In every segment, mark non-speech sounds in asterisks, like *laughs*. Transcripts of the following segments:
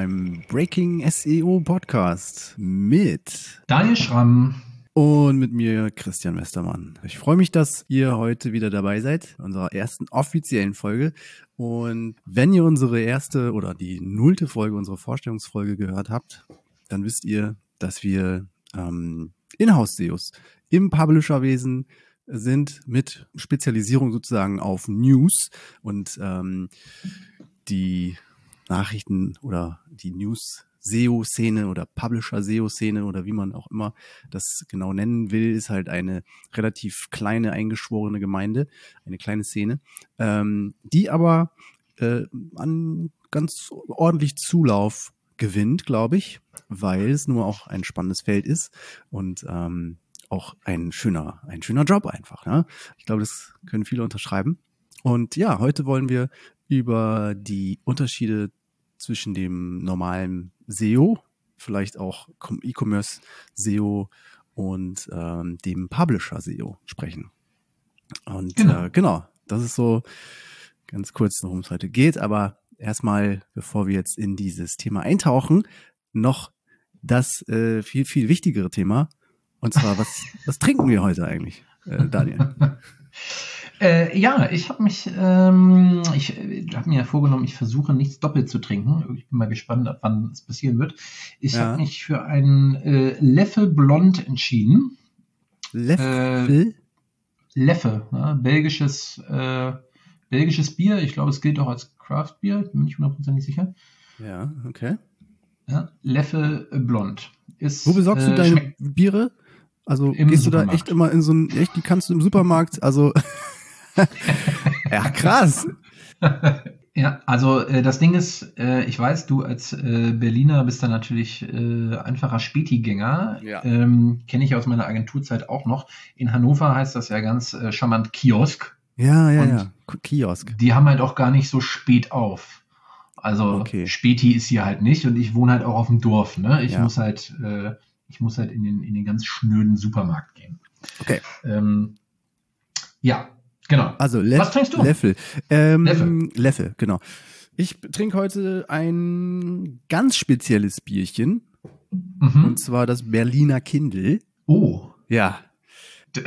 beim Breaking SEO Podcast mit Daniel Schramm und mit mir Christian Westermann. Ich freue mich, dass ihr heute wieder dabei seid, unserer ersten offiziellen Folge. Und wenn ihr unsere erste oder die nullte Folge, unsere Vorstellungsfolge gehört habt, dann wisst ihr, dass wir ähm, Inhouse-SEOs im Publisherwesen sind mit Spezialisierung sozusagen auf News und ähm, die Nachrichten oder die News SEO-Szene oder Publisher-SEO-Szene oder wie man auch immer das genau nennen will, ist halt eine relativ kleine, eingeschworene Gemeinde, eine kleine Szene, ähm, die aber äh, an ganz ordentlich Zulauf gewinnt, glaube ich, weil es nur auch ein spannendes Feld ist und ähm, auch ein schöner, ein schöner Job einfach. Ne? Ich glaube, das können viele unterschreiben. Und ja, heute wollen wir über die Unterschiede zwischen dem normalen SEO, vielleicht auch E-Commerce SEO und ähm, dem Publisher SEO sprechen. Und genau. Äh, genau, das ist so ganz kurz, worum es heute geht. Aber erstmal, bevor wir jetzt in dieses Thema eintauchen, noch das äh, viel, viel wichtigere Thema. Und zwar, was, was trinken wir heute eigentlich, äh, Daniel? *laughs* Äh, ja, ich habe mich, ähm, ich äh, habe mir ja vorgenommen, ich versuche nichts doppelt zu trinken. Ich bin mal gespannt, ab wann es passieren wird. Ich ja. habe mich für einen äh, Leffe Blond entschieden. Leffe? Äh, Leffe, ne? belgisches, äh, belgisches Bier. Ich glaube, es gilt auch als Craft Bier. Bin ich hundertprozentig sicher. Ja, okay. Ja, Leffe Blond. Ist, Wo besorgst du äh, deine Biere? Also gehst du da echt immer in so ein, echt, die kannst du im Supermarkt, also *laughs* ja, krass. *laughs* Ja, also äh, das Ding ist, äh, ich weiß, du als äh, Berliner bist da natürlich äh, einfacher Spätigänger. Ja. Ähm, Kenne ich aus meiner Agenturzeit auch noch. In Hannover heißt das ja ganz äh, charmant Kiosk. Ja, ja, Und ja. Kiosk. Die haben halt auch gar nicht so spät auf. Also okay. Späti ist hier halt nicht und ich wohne halt auch auf dem Dorf. Ne? Ich ja. muss halt, äh, ich muss halt in den, in den ganz schnöden Supermarkt gehen. Okay. Ähm, ja, Genau. Also Le Was trinkst du? Löffel. Ähm, Löffel. Löffel, genau. Ich trinke heute ein ganz spezielles Bierchen. Mhm. Und zwar das Berliner Kindle. Oh. Ja. *laughs*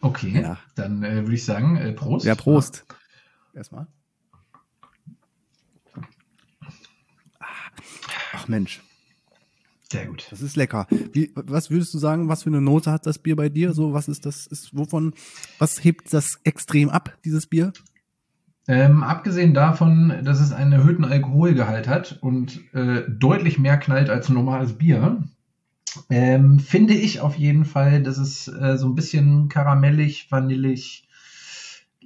Okay. Ja. Dann äh, würde ich sagen, äh, Prost. Ja, Prost. Ja. Erstmal. Ach Mensch. Sehr gut. Das ist lecker. Wie, was würdest du sagen, was für eine Note hat das Bier bei dir? So, was ist das, ist, wovon, was hebt das extrem ab, dieses Bier? Ähm, abgesehen davon, dass es einen erhöhten Alkoholgehalt hat und äh, deutlich mehr knallt als ein normales Bier, ähm, finde ich auf jeden Fall, dass es äh, so ein bisschen karamellig, vanillig,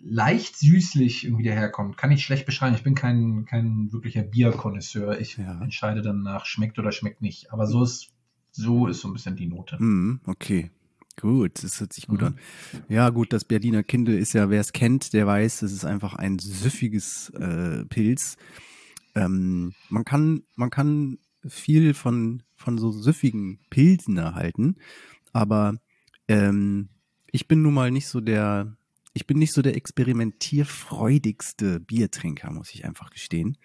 leicht süßlich irgendwie daherkommt. Kann ich schlecht beschreiben. Ich bin kein, kein wirklicher Bierkonnoisseur. Ich ja. entscheide dann nach, schmeckt oder schmeckt nicht. Aber so ist, so ist so ein bisschen die Note. Mm, okay. Gut, das hört sich gut mhm. an. Ja, gut, das Berliner Kindle ist ja, wer es kennt, der weiß, es ist einfach ein süffiges äh, Pilz. Ähm, man kann, man kann viel von, von so süffigen Pilzen erhalten, aber ähm, ich bin nun mal nicht so der, ich bin nicht so der experimentierfreudigste Biertrinker, muss ich einfach gestehen.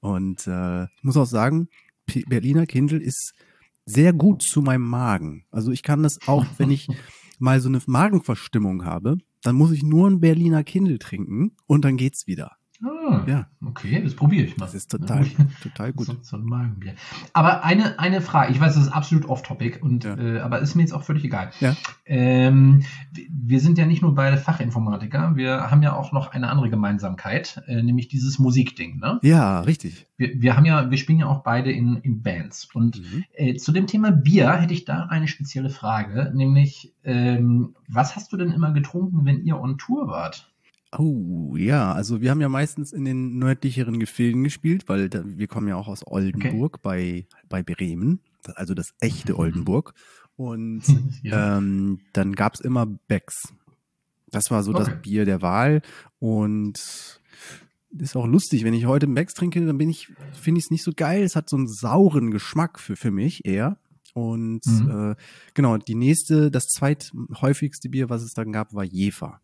Und äh, ich muss auch sagen, P Berliner Kindle ist sehr gut zu meinem Magen. Also ich kann das auch, wenn ich *laughs* mal so eine Magenverstimmung habe, dann muss ich nur ein Berliner Kindle trinken und dann geht's wieder. Ah, ja. Okay, das probiere ich mal. Das ist total, *laughs* total gut. So, so, ein Magenbier. Aber eine, eine Frage, ich weiß, das ist absolut off-topic, ja. äh, aber ist mir jetzt auch völlig egal. Ja. Ähm, wir sind ja nicht nur beide Fachinformatiker, wir haben ja auch noch eine andere Gemeinsamkeit, äh, nämlich dieses Musikding, ne? Ja, richtig. Wir, wir haben ja, wir spielen ja auch beide in, in Bands. Und mhm. äh, zu dem Thema Bier hätte ich da eine spezielle Frage, nämlich, ähm, was hast du denn immer getrunken, wenn ihr on Tour wart? Oh, ja, also wir haben ja meistens in den nördlicheren Gefilden gespielt, weil da, wir kommen ja auch aus Oldenburg okay. bei, bei Bremen, also das echte mhm. Oldenburg. Und *laughs* ja. ähm, dann gab's immer Becks. Das war so okay. das Bier der Wahl. Und ist auch lustig, wenn ich heute Becks trinke, dann bin ich, finde ich es nicht so geil. Es hat so einen sauren Geschmack für, für mich eher. Und mhm. äh, genau, die nächste, das zweithäufigste Bier, was es dann gab, war Jefer.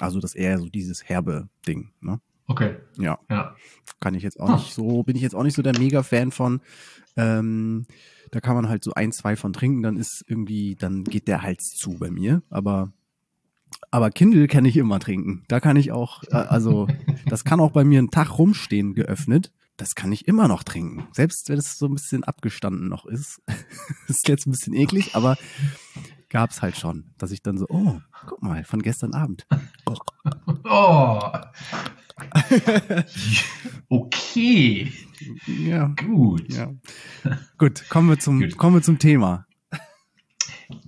Also das eher so dieses herbe Ding, ne? Okay. Ja. Ja. Kann ich jetzt auch Hm. nicht so, bin ich jetzt auch nicht so der Mega-Fan von. Ähm, da kann man halt so ein, zwei von trinken, dann ist irgendwie, dann geht der Hals zu bei mir. Aber, aber Kindle kann ich immer trinken. Da kann ich auch, äh, also, *laughs* das kann auch bei mir einen Tag rumstehen, geöffnet. Das kann ich immer noch trinken. Selbst wenn es so ein bisschen abgestanden noch ist. *laughs* ist jetzt ein bisschen eklig, aber gab's halt schon, dass ich dann so, oh, guck mal, von gestern Abend. Oh. *laughs* okay. Ja, Gut. ja. Gut, kommen wir zum, Gut. kommen wir zum Thema.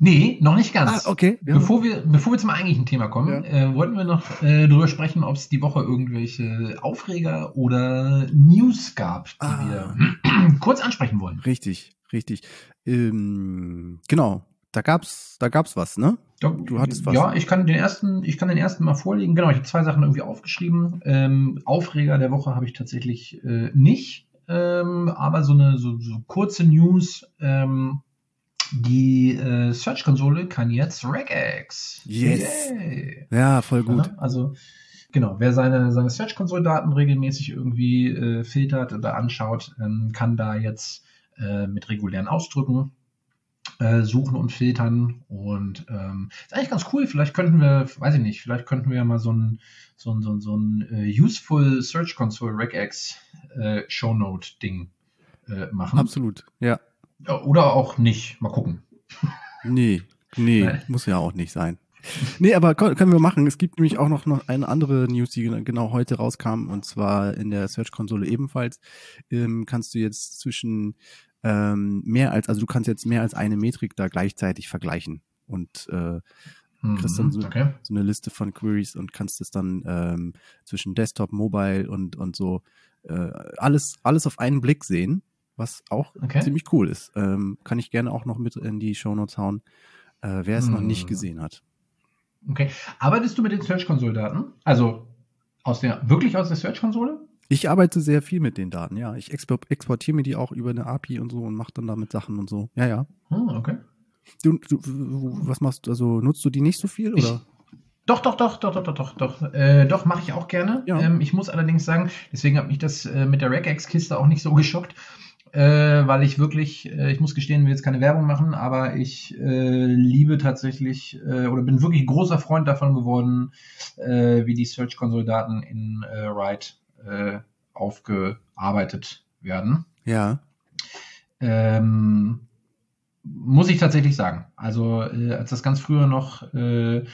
Nee, noch nicht ganz. Ah, okay. Haben- Bevor wir, bevor wir zum eigentlichen Thema kommen, Ja. äh, wollten wir noch äh, darüber sprechen, ob es die Woche irgendwelche Aufreger oder News gab, die Ah. wir *clears throat* kurz ansprechen wollen. Richtig, richtig. Ähm, genau, da gab's, da gab's was, ne? Du hattest was. Ja, ich kann den ersten, ich kann den ersten mal vorlegen. Genau, ich habe zwei Sachen irgendwie aufgeschrieben. Ähm, Aufreger der Woche habe ich tatsächlich äh, nicht, ähm, aber so eine so, so kurze News. Ähm, die äh, Search-Konsole kann jetzt Regex. Yes. Yay. Ja, voll gut. Ja, also genau, wer seine, seine Search-Console-Daten regelmäßig irgendwie äh, filtert oder anschaut, ähm, kann da jetzt äh, mit regulären Ausdrücken äh, suchen und filtern. Und ähm, ist eigentlich ganz cool. Vielleicht könnten wir, weiß ich nicht, vielleicht könnten wir mal so ein, so ein, so ein, so ein äh, Useful Search Console Regex äh, Shownote-Ding äh, machen. Absolut. Ja. Ja, Oder auch nicht. Mal gucken. Nee, nee, Nein. muss ja auch nicht sein. Nee, aber können wir machen. Es gibt nämlich auch noch, noch eine andere News, die gena- genau heute rauskam, und zwar in der Search-Konsole ebenfalls. Ähm, kannst du jetzt zwischen ähm, mehr als, also du kannst jetzt mehr als eine Metrik da gleichzeitig vergleichen. Und äh, kriegst dann so, Mhm, okay. so eine Liste von Queries und kannst es dann ähm, zwischen Desktop, Mobile und, und so äh, alles, alles auf einen Blick sehen, was auch Okay. ziemlich cool ist. Ähm, kann ich gerne auch noch mit in die Shownotes hauen, äh, wer es noch nicht Hm. gesehen hat. Okay. Arbeitest du mit den Search-Console-Daten? Also aus der, wirklich aus der Search-Konsole? Ich arbeite sehr viel mit den Daten, ja. Ich expo exportiere mir die auch über eine API und so und mache dann damit Sachen und so. Ja, ja. Hm, okay. Du, du, was machst du? Also nutzt du die nicht so viel Ich- oder? Doch, doch, doch, doch, doch, doch, doch, doch. Äh, doch, mache ich auch gerne. Ja. Ähm, ich muss allerdings sagen, deswegen hat mich das äh, mit der Regex-Kiste auch nicht so *laughs* geschockt, äh, weil ich wirklich, äh, ich muss gestehen, will jetzt keine Werbung machen, aber ich äh, liebe tatsächlich äh, oder bin wirklich großer Freund davon geworden, äh, wie die Search-Console-Daten in äh, Write äh, aufgearbeitet werden. Ja. Ähm, muss ich tatsächlich sagen. Also, äh, als das ganz früher noch äh,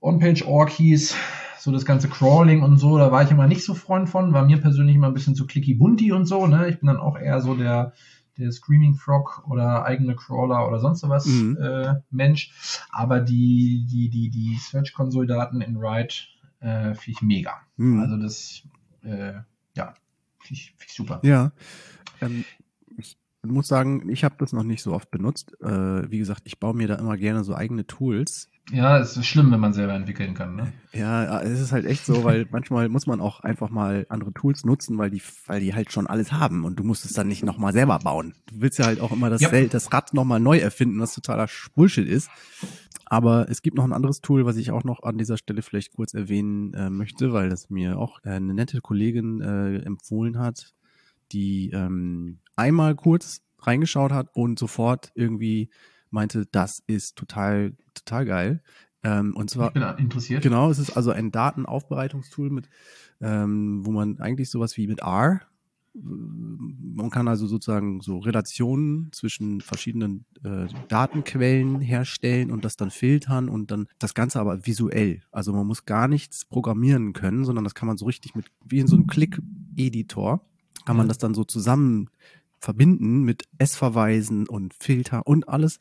On-Page-Org hieß, so das ganze Crawling und so, da war ich immer nicht so Freund von, war mir persönlich immer ein bisschen zu clicky bunti und so, ne? Ich bin dann auch eher so der, der Screaming Frog oder eigene Crawler oder sonst was Mhm. äh, Mensch. Aber die, die, die, die Search-Console-Daten in Write äh, finde ich mega. Hm. Also das, äh, ja, finde ich, super. Ja. Ähm, ich muss sagen, ich habe das noch nicht so oft benutzt. Äh, wie gesagt, ich baue mir da immer gerne so eigene Tools. Ja, es ist schlimm, wenn man selber entwickeln kann, ne? Ja, es ist halt echt so, weil *laughs* manchmal muss man auch einfach mal andere Tools nutzen, weil die, weil die halt schon alles haben und du musst es dann nicht nochmal selber bauen. Du willst ja halt auch immer das, Ja. Das Rad nochmal neu erfinden, was totaler Bullshit ist. Aber es gibt noch ein anderes Tool, was ich auch noch an dieser Stelle vielleicht kurz erwähnen äh, möchte, weil das mir auch äh, eine nette Kollegin äh, empfohlen hat, die ähm, einmal kurz reingeschaut hat und sofort irgendwie meinte, das ist total, total geil. Ähm, und zwar Ich bin interessiert. Genau, es ist also ein Datenaufbereitungstool mit, ähm, wo man eigentlich sowas wie mit R, man kann also sozusagen so Relationen zwischen verschiedenen äh, Datenquellen herstellen und das dann filtern und dann das Ganze aber visuell. Also man muss gar nichts programmieren können, sondern das kann man so richtig mit, wie in so einem Click-Editor, kann man das dann so zusammen verbinden mit S-Verweisen und Filter und alles.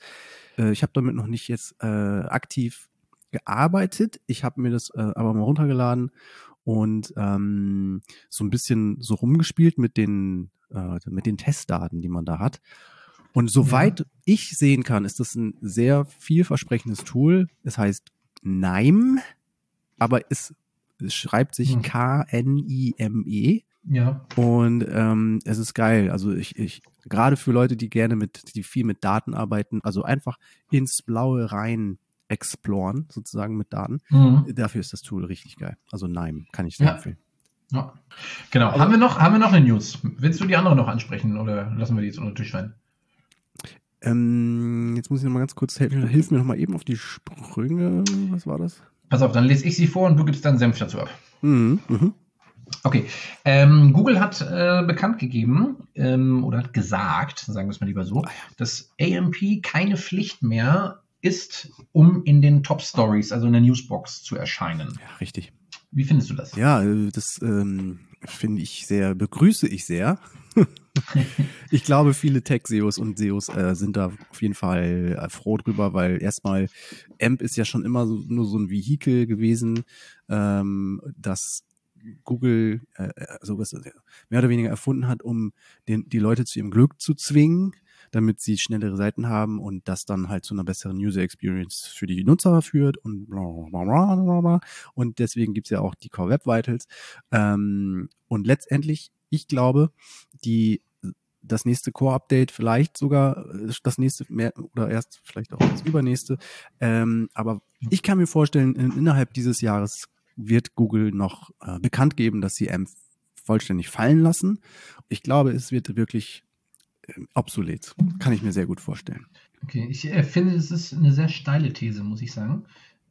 Äh, ich habe damit noch nicht jetzt äh, aktiv gearbeitet. Ich habe mir das äh, aber mal runtergeladen und ähm, so ein bisschen so rumgespielt mit den äh, mit den Testdaten, die man da hat. Und soweit ich sehen kann, ist das ein sehr vielversprechendes Tool. Es heißt NIME, aber es, es schreibt sich Hm. K-N-I-M-E. Ja. Und ähm, es ist geil. Also ich, ich gerade für Leute, die gerne mit, die viel mit Daten arbeiten, also einfach ins Blaue rein exploren, sozusagen mit Daten. Mhm. Dafür ist das Tool richtig geil. Also Nime kann ich sehr Ja. empfehlen. Ja. Genau. haben wir, noch, haben wir noch eine News? Willst du die andere noch ansprechen oder lassen wir die jetzt unter den Tisch fallen? Ähm, jetzt muss ich noch mal ganz kurz helfen. Hilf mir noch mal eben auf die Sprünge. Was war das? Pass auf, dann lese ich sie vor und du gibst dann Senf dazu ab. Mhm, mh. Okay. Ähm, Google hat äh, bekannt gegeben ähm, oder hat gesagt, sagen wir es mal lieber so, ah, dass AMP keine Pflicht mehr ist, um in den Top Stories, also in der Newsbox, zu erscheinen. Ja, richtig. Wie findest du das? Ja, äh, das ähm, finde ich sehr, begrüße ich sehr. *laughs* ich glaube, viele Tech-SEOs und SEOs äh, sind da auf jeden Fall äh, froh drüber, weil erstmal AMP ist ja schon immer so, nur so ein Vehikel gewesen, ähm, das Google äh, also was, mehr oder weniger erfunden hat, um den, die Leute zu ihrem Glück zu zwingen damit sie schnellere Seiten haben und das dann halt zu einer besseren User Experience für die Nutzer führt und bla bla bla bla bla. Und deswegen gibt's ja auch die Core Web Vitals. Ähm, und letztendlich, ich glaube, die das nächste Core-Update, vielleicht sogar äh, das nächste mehr oder erst vielleicht auch das übernächste. Ähm, aber ich kann mir vorstellen, in, innerhalb dieses Jahres wird Google noch äh, bekannt geben, dass sie AMP vollständig fallen lassen. Ich glaube, es wird wirklich obsolet. Kann ich mir sehr gut vorstellen. Okay, ich äh, finde, es ist eine sehr steile These, muss ich sagen.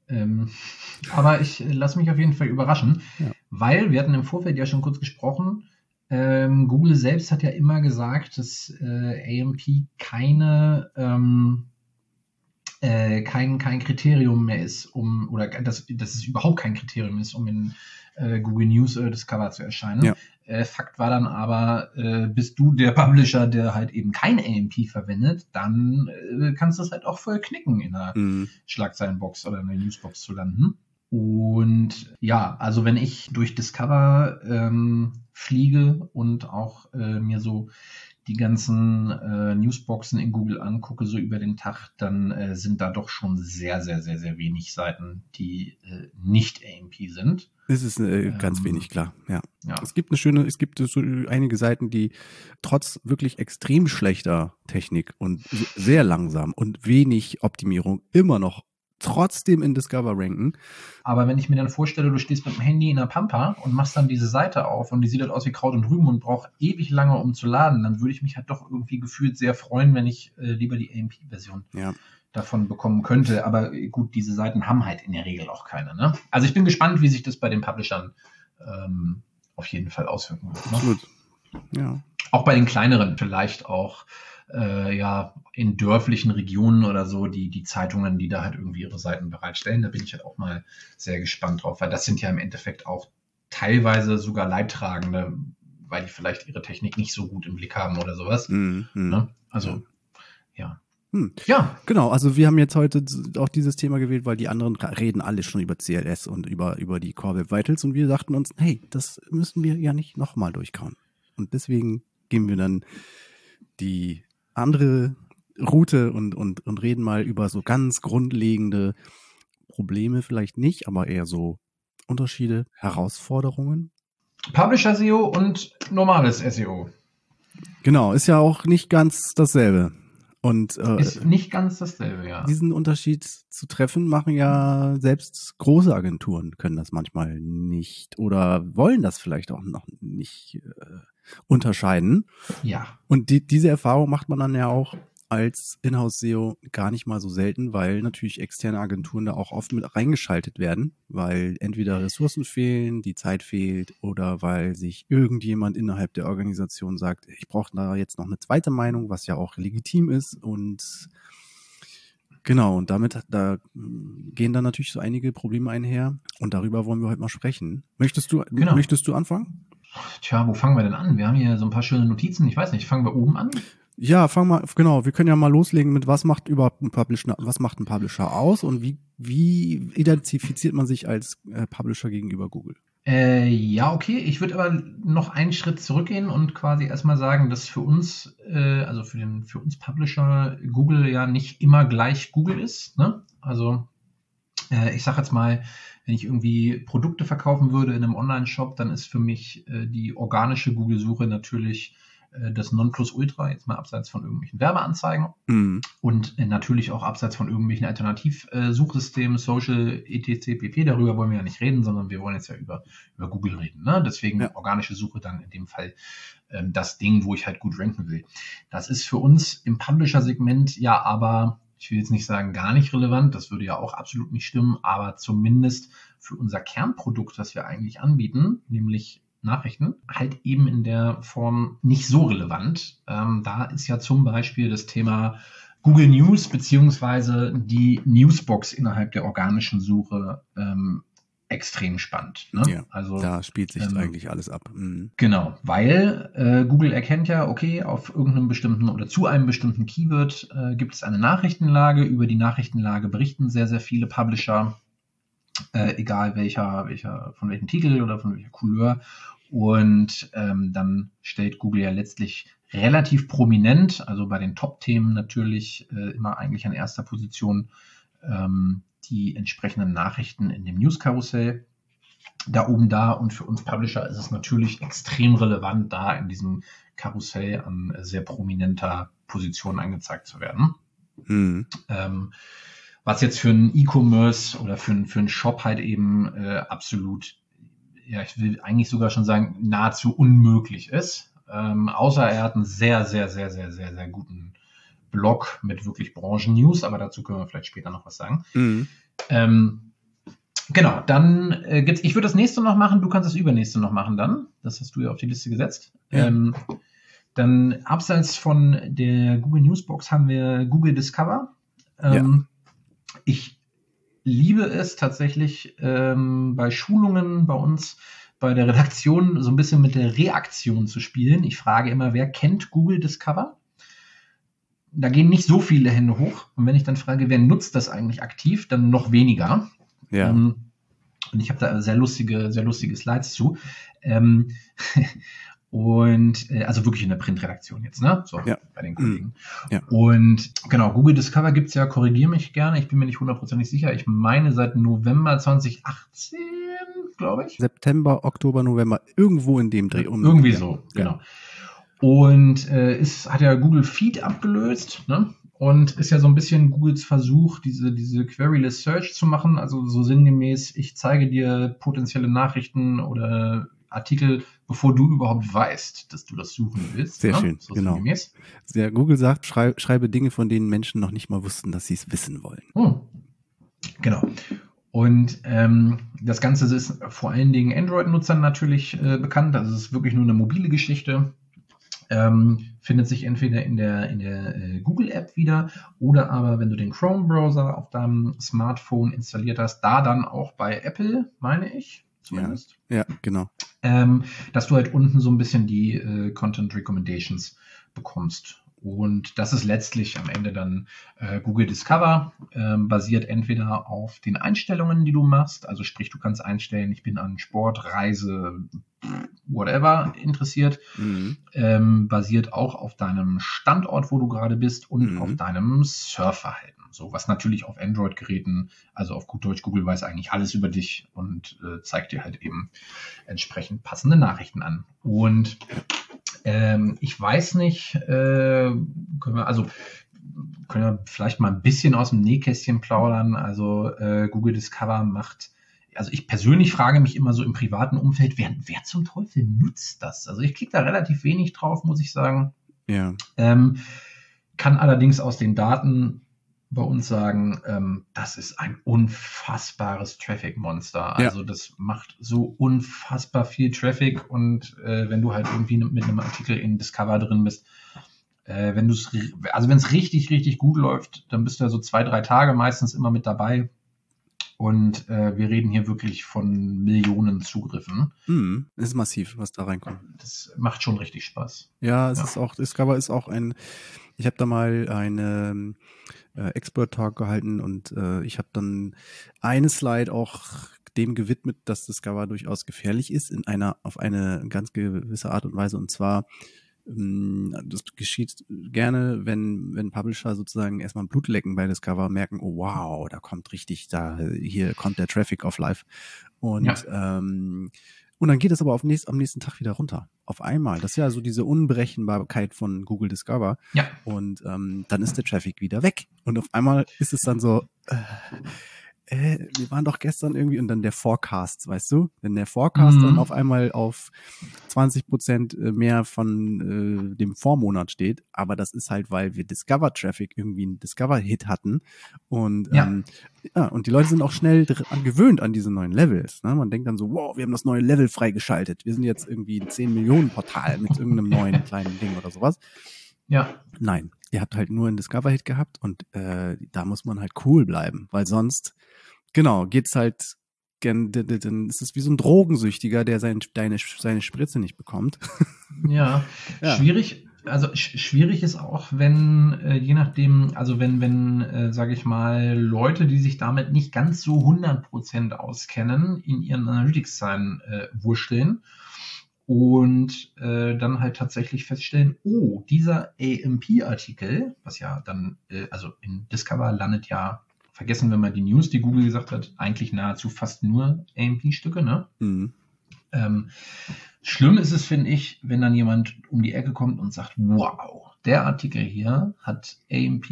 Ähm, *laughs* aber ich äh, lasse mich auf jeden Fall überraschen, ja. weil wir hatten im Vorfeld ja schon kurz gesprochen. Ähm, Google selbst hat ja immer gesagt, dass äh, AMP keine ähm, äh, kein, kein Kriterium mehr ist, um oder dass, dass es überhaupt kein Kriterium ist, um in äh, Google News äh, Discover zu erscheinen. Ja. Äh, Fakt war dann aber, äh, bist du der Publisher, der halt eben kein AMP verwendet, dann äh, kannst du es halt auch voll knicken, in einer mhm. Schlagzeilenbox oder in einer Newsbox zu landen. Und ja, also wenn ich durch Discover ähm, fliege und auch äh, mir so die ganzen äh, Newsboxen in Google angucke, so über den Tag, dann äh, sind da doch schon sehr, sehr, sehr, sehr wenig Seiten, die äh, nicht AMP sind. Es ist äh, ganz ähm, wenig klar, ja. ja. Es gibt eine schöne, es gibt so einige Seiten, die trotz wirklich extrem schlechter Technik und sehr langsam und wenig Optimierung immer noch trotzdem in Discover ranken. Aber wenn ich mir dann vorstelle, du stehst mit dem Handy in der Pampa und machst dann diese Seite auf und die sieht halt aus wie Kraut und Rüben und braucht ewig lange, um zu laden, dann würde ich mich halt doch irgendwie gefühlt sehr freuen, wenn ich äh, lieber die AMP-Version ja davon bekommen könnte. Aber gut, diese Seiten haben halt in der Regel auch keine. Ne? Also ich bin gespannt, wie sich das bei den Publishern ähm, auf jeden Fall auswirken wird. Ne? Absolut. Ja. Auch bei den kleineren vielleicht auch äh, ja in dörflichen Regionen oder so die die Zeitungen, die da halt irgendwie ihre Seiten bereitstellen. Da bin ich halt auch mal sehr gespannt drauf, weil das sind ja im Endeffekt auch teilweise sogar Leidtragende, weil die vielleicht ihre Technik nicht so gut im Blick haben oder sowas. Mm, mm. Ne? Also ja. Hm. Ja. Genau, also wir haben jetzt heute auch dieses Thema gewählt, weil die anderen reden alle schon über CLS und über, über die Core Web Vitals und wir sagten uns, hey, das müssen wir ja nicht nochmal durchkauen. Und deswegen gehen wir dann die andere Route und, und, und reden mal über so ganz grundlegende Probleme, vielleicht nicht, aber eher so Unterschiede, Herausforderungen. Publisher SEO und normales SEO. Genau, ist ja auch nicht ganz dasselbe. Und äh, ist nicht ganz dasselbe, ja. Diesen Unterschied zu treffen, machen ja selbst große Agenturen können das manchmal nicht oder wollen das vielleicht auch noch nicht äh, unterscheiden. Ja. Und die, diese Erfahrung macht man dann ja auch als Inhouse-SEO gar nicht mal so selten, weil natürlich externe Agenturen da auch oft mit reingeschaltet werden, weil entweder Ressourcen fehlen, die Zeit fehlt oder weil sich irgendjemand innerhalb der Organisation sagt, ich brauche da jetzt noch eine zweite Meinung, was ja auch legitim ist und Genau, und damit da gehen dann natürlich so einige Probleme einher und darüber wollen wir heute mal sprechen. Möchtest du, genau. möchtest du anfangen? Tja, wo fangen wir denn an? Wir haben hier so ein paar schöne Notizen. Ich weiß nicht, fangen wir oben an? Ja, fang mal, genau, wir können ja mal loslegen mit was macht überhaupt ein Publisher, was macht ein Publisher aus und wie, wie identifiziert man sich als äh, Publisher gegenüber Google? Äh, ja, okay. Ich würde aber noch einen Schritt zurückgehen und quasi erstmal sagen, dass für uns, äh, also für den, für uns Publisher Google ja nicht immer gleich Google ist. Ne? Also äh, ich sage jetzt mal, wenn ich irgendwie Produkte verkaufen würde in einem Online-Shop, dann ist für mich äh, die organische Google-Suche natürlich äh, das Nonplusultra, jetzt mal abseits von irgendwelchen Werbeanzeigen mhm. und äh, natürlich auch abseits von irgendwelchen Alternativsuchsystemen, Social, etc., pp. Darüber wollen wir ja nicht reden, sondern wir wollen jetzt ja über, über Google reden. Ne? Deswegen ja. organische Suche dann in dem Fall ähm, das Ding, wo ich halt gut ranken will. Das ist für uns im Publisher-Segment ja aber ich will jetzt nicht sagen gar nicht relevant, das würde ja auch absolut nicht stimmen, aber zumindest für unser Kernprodukt, das wir eigentlich anbieten, nämlich Nachrichten, halt eben in der Form nicht so relevant. Ähm, da ist ja zum Beispiel das Thema Google News beziehungsweise die Newsbox innerhalb der organischen Suche ähm, extrem spannend. Ne? Ja, also da spielt sich ähm, eigentlich alles ab. Mhm. Genau, weil äh, Google erkennt ja, okay, auf irgendeinem bestimmten oder zu einem bestimmten Keyword äh, gibt es eine Nachrichtenlage. Über die Nachrichtenlage berichten sehr, sehr viele Publisher, äh, egal welcher, welcher, von welchem Titel oder von welcher Couleur. Und ähm, dann stellt Google ja letztlich relativ prominent, also bei den Top-Themen natürlich äh, immer eigentlich an erster Position, ähm, die entsprechenden Nachrichten in dem News-Karussell da oben da. Und für uns Publisher ist es natürlich extrem relevant, da in diesem Karussell an sehr prominenter Position angezeigt zu werden. Mhm. Ähm, was jetzt für einen E-Commerce oder für, für einen Shop halt eben äh, absolut, ja, ich will eigentlich sogar schon sagen, nahezu unmöglich ist. Ähm, außer er hat einen sehr, sehr, sehr, sehr, sehr, sehr guten Blog mit wirklich Branchen-News, aber dazu können wir vielleicht später noch was sagen. Mhm. Ähm, genau, dann äh, gibt's, ich würde das nächste noch machen, du kannst das übernächste noch machen dann. Das hast du ja auf die Liste gesetzt. Ja. Ähm, dann abseits von der Google Newsbox haben wir Google Discover. Ähm, ja. Ich liebe es tatsächlich ähm, bei Schulungen bei uns bei der Redaktion so ein bisschen mit der Reaktion zu spielen. Ich frage immer, wer kennt Google Discover? Da gehen nicht so viele Hände hoch. Und wenn ich dann frage, wer nutzt das eigentlich aktiv, dann noch weniger. Ja. Ähm, und ich habe da sehr lustige, sehr lustige Slides zu. Ähm, *laughs* und äh, also wirklich in der Printredaktion jetzt, ne? So ja. bei den Kollegen. Mhm. Ja. Und genau, Google Discover gibt's ja, korrigiere mich gerne, ich bin mir nicht hundertprozentig sicher. Ich meine seit November 2018, glaube ich. September, Oktober, November, irgendwo in dem Dreh. Um Irgendwie so, genau. Und äh, ist, hat ja Google Feed abgelöst, ne? Und ist ja so ein bisschen Googles Versuch, diese, diese Queryless Search zu machen. Also so sinngemäß, ich zeige dir potenzielle Nachrichten oder Artikel, bevor du überhaupt weißt, dass du das suchen willst. Sehr ne? schön, so genau. Sehr, Google sagt, schrei schreibe Dinge, von denen Menschen noch nicht mal wussten, dass sie es wissen wollen. Hm. Genau. Und ähm, das Ganze ist vor allen Dingen Android-Nutzern natürlich äh, bekannt. Also es ist wirklich nur eine mobile Geschichte ähm, findet sich entweder in der, in der äh, Google-App wieder oder aber, wenn du den Chrome-Browser auf deinem Smartphone installiert hast, da dann auch bei Apple, meine ich, zumindest. Ja, ja genau. Ähm, dass du halt unten so ein bisschen die äh, Content Recommendations bekommst. Und das ist letztlich am Ende dann äh, Google Discover, ähm, basiert entweder auf den Einstellungen, die du machst, also sprich, du kannst einstellen, ich bin an Sport, Reise, whatever interessiert, mhm. ähm, basiert auch auf deinem Standort, wo du gerade bist und mhm. auf deinem Surfverhalten. So, was natürlich auf Android-Geräten, also auf gut Deutsch, Google weiß eigentlich alles über dich und äh, zeigt dir halt eben entsprechend passende Nachrichten an. Und ähm, ich weiß nicht, äh, können wir, also können wir vielleicht mal ein bisschen aus dem Nähkästchen plaudern. Also äh, Google Discover macht, also ich persönlich frage mich immer so im privaten Umfeld, wer, wer zum Teufel nutzt das? Also ich klicke da relativ wenig drauf, muss ich sagen. Ja. Ähm, kann allerdings aus den Daten bei uns sagen, ähm, das ist ein unfassbares Traffic-Monster. Also ja. das macht so unfassbar viel Traffic und äh, wenn du halt irgendwie mit einem Artikel in Discover drin bist, äh, wenn du es, also wenn es richtig, richtig gut läuft, dann bist du ja so zwei, drei Tage meistens immer mit dabei. Und äh, wir reden hier wirklich von Millionen Zugriffen. Mm, ist massiv, was da reinkommt. Das macht schon richtig Spaß. Ja, es ja. ist auch, Discover ist auch ein, ich habe da mal eine äh, Expert Talk gehalten und äh, ich habe dann eine Slide auch dem gewidmet, dass Discover durchaus gefährlich ist in einer auf eine ganz gewisse Art und Weise und zwar ähm, das geschieht gerne, wenn, wenn Publisher sozusagen erstmal Blut lecken bei Discover, merken, oh wow, da kommt richtig, da, hier kommt der Traffic auf live. Und ja. ähm, Und dann geht es aber auf nächst, am nächsten Tag wieder runter. Auf einmal. Das ist ja so diese Unberechenbarkeit von Google Discover. Ja. Und ähm, dann ist der Traffic wieder weg. Und auf einmal ist es dann so, äh, äh, wir waren doch gestern irgendwie und dann der Forecast, weißt du? Wenn der Forecast Mhm. dann auf einmal auf 20 Prozent äh, mehr von äh, dem Vormonat steht, aber das ist halt, weil wir Discover-Traffic irgendwie einen Discover-Hit hatten und Ja. ähm, ja, und die Leute sind auch schnell an, gewöhnt an diese neuen Levels. Ne? Man denkt dann so, wow, wir haben das neue Level freigeschaltet. Wir sind jetzt irgendwie ein 10 Millionen Portal mit irgendeinem neuen *laughs* kleinen Ding oder sowas. Ja. Nein, ihr habt halt nur einen Discover-Hit gehabt und äh, da muss man halt cool bleiben, weil sonst, genau, geht's halt, dann ist es wie so ein Drogensüchtiger, der sein, deine, seine Spritze nicht bekommt. *laughs* Ja, Ja. schwierig. Also sch schwierig ist auch, wenn äh, je nachdem, also wenn wenn äh, sage ich mal Leute, die sich damit nicht ganz so 100% auskennen, in ihren Analytics-Zahlen äh, wursteln und äh, dann halt tatsächlich feststellen, oh, dieser AMP-Artikel, was ja dann, äh, also in Discover landet ja, vergessen wir mal die News, die Google gesagt hat, eigentlich nahezu fast nur AMP-Stücke, ne? Mhm. Ähm, schlimm ist es, finde ich, wenn dann jemand um die Ecke kommt und sagt, wow, der Artikel hier hat AMP,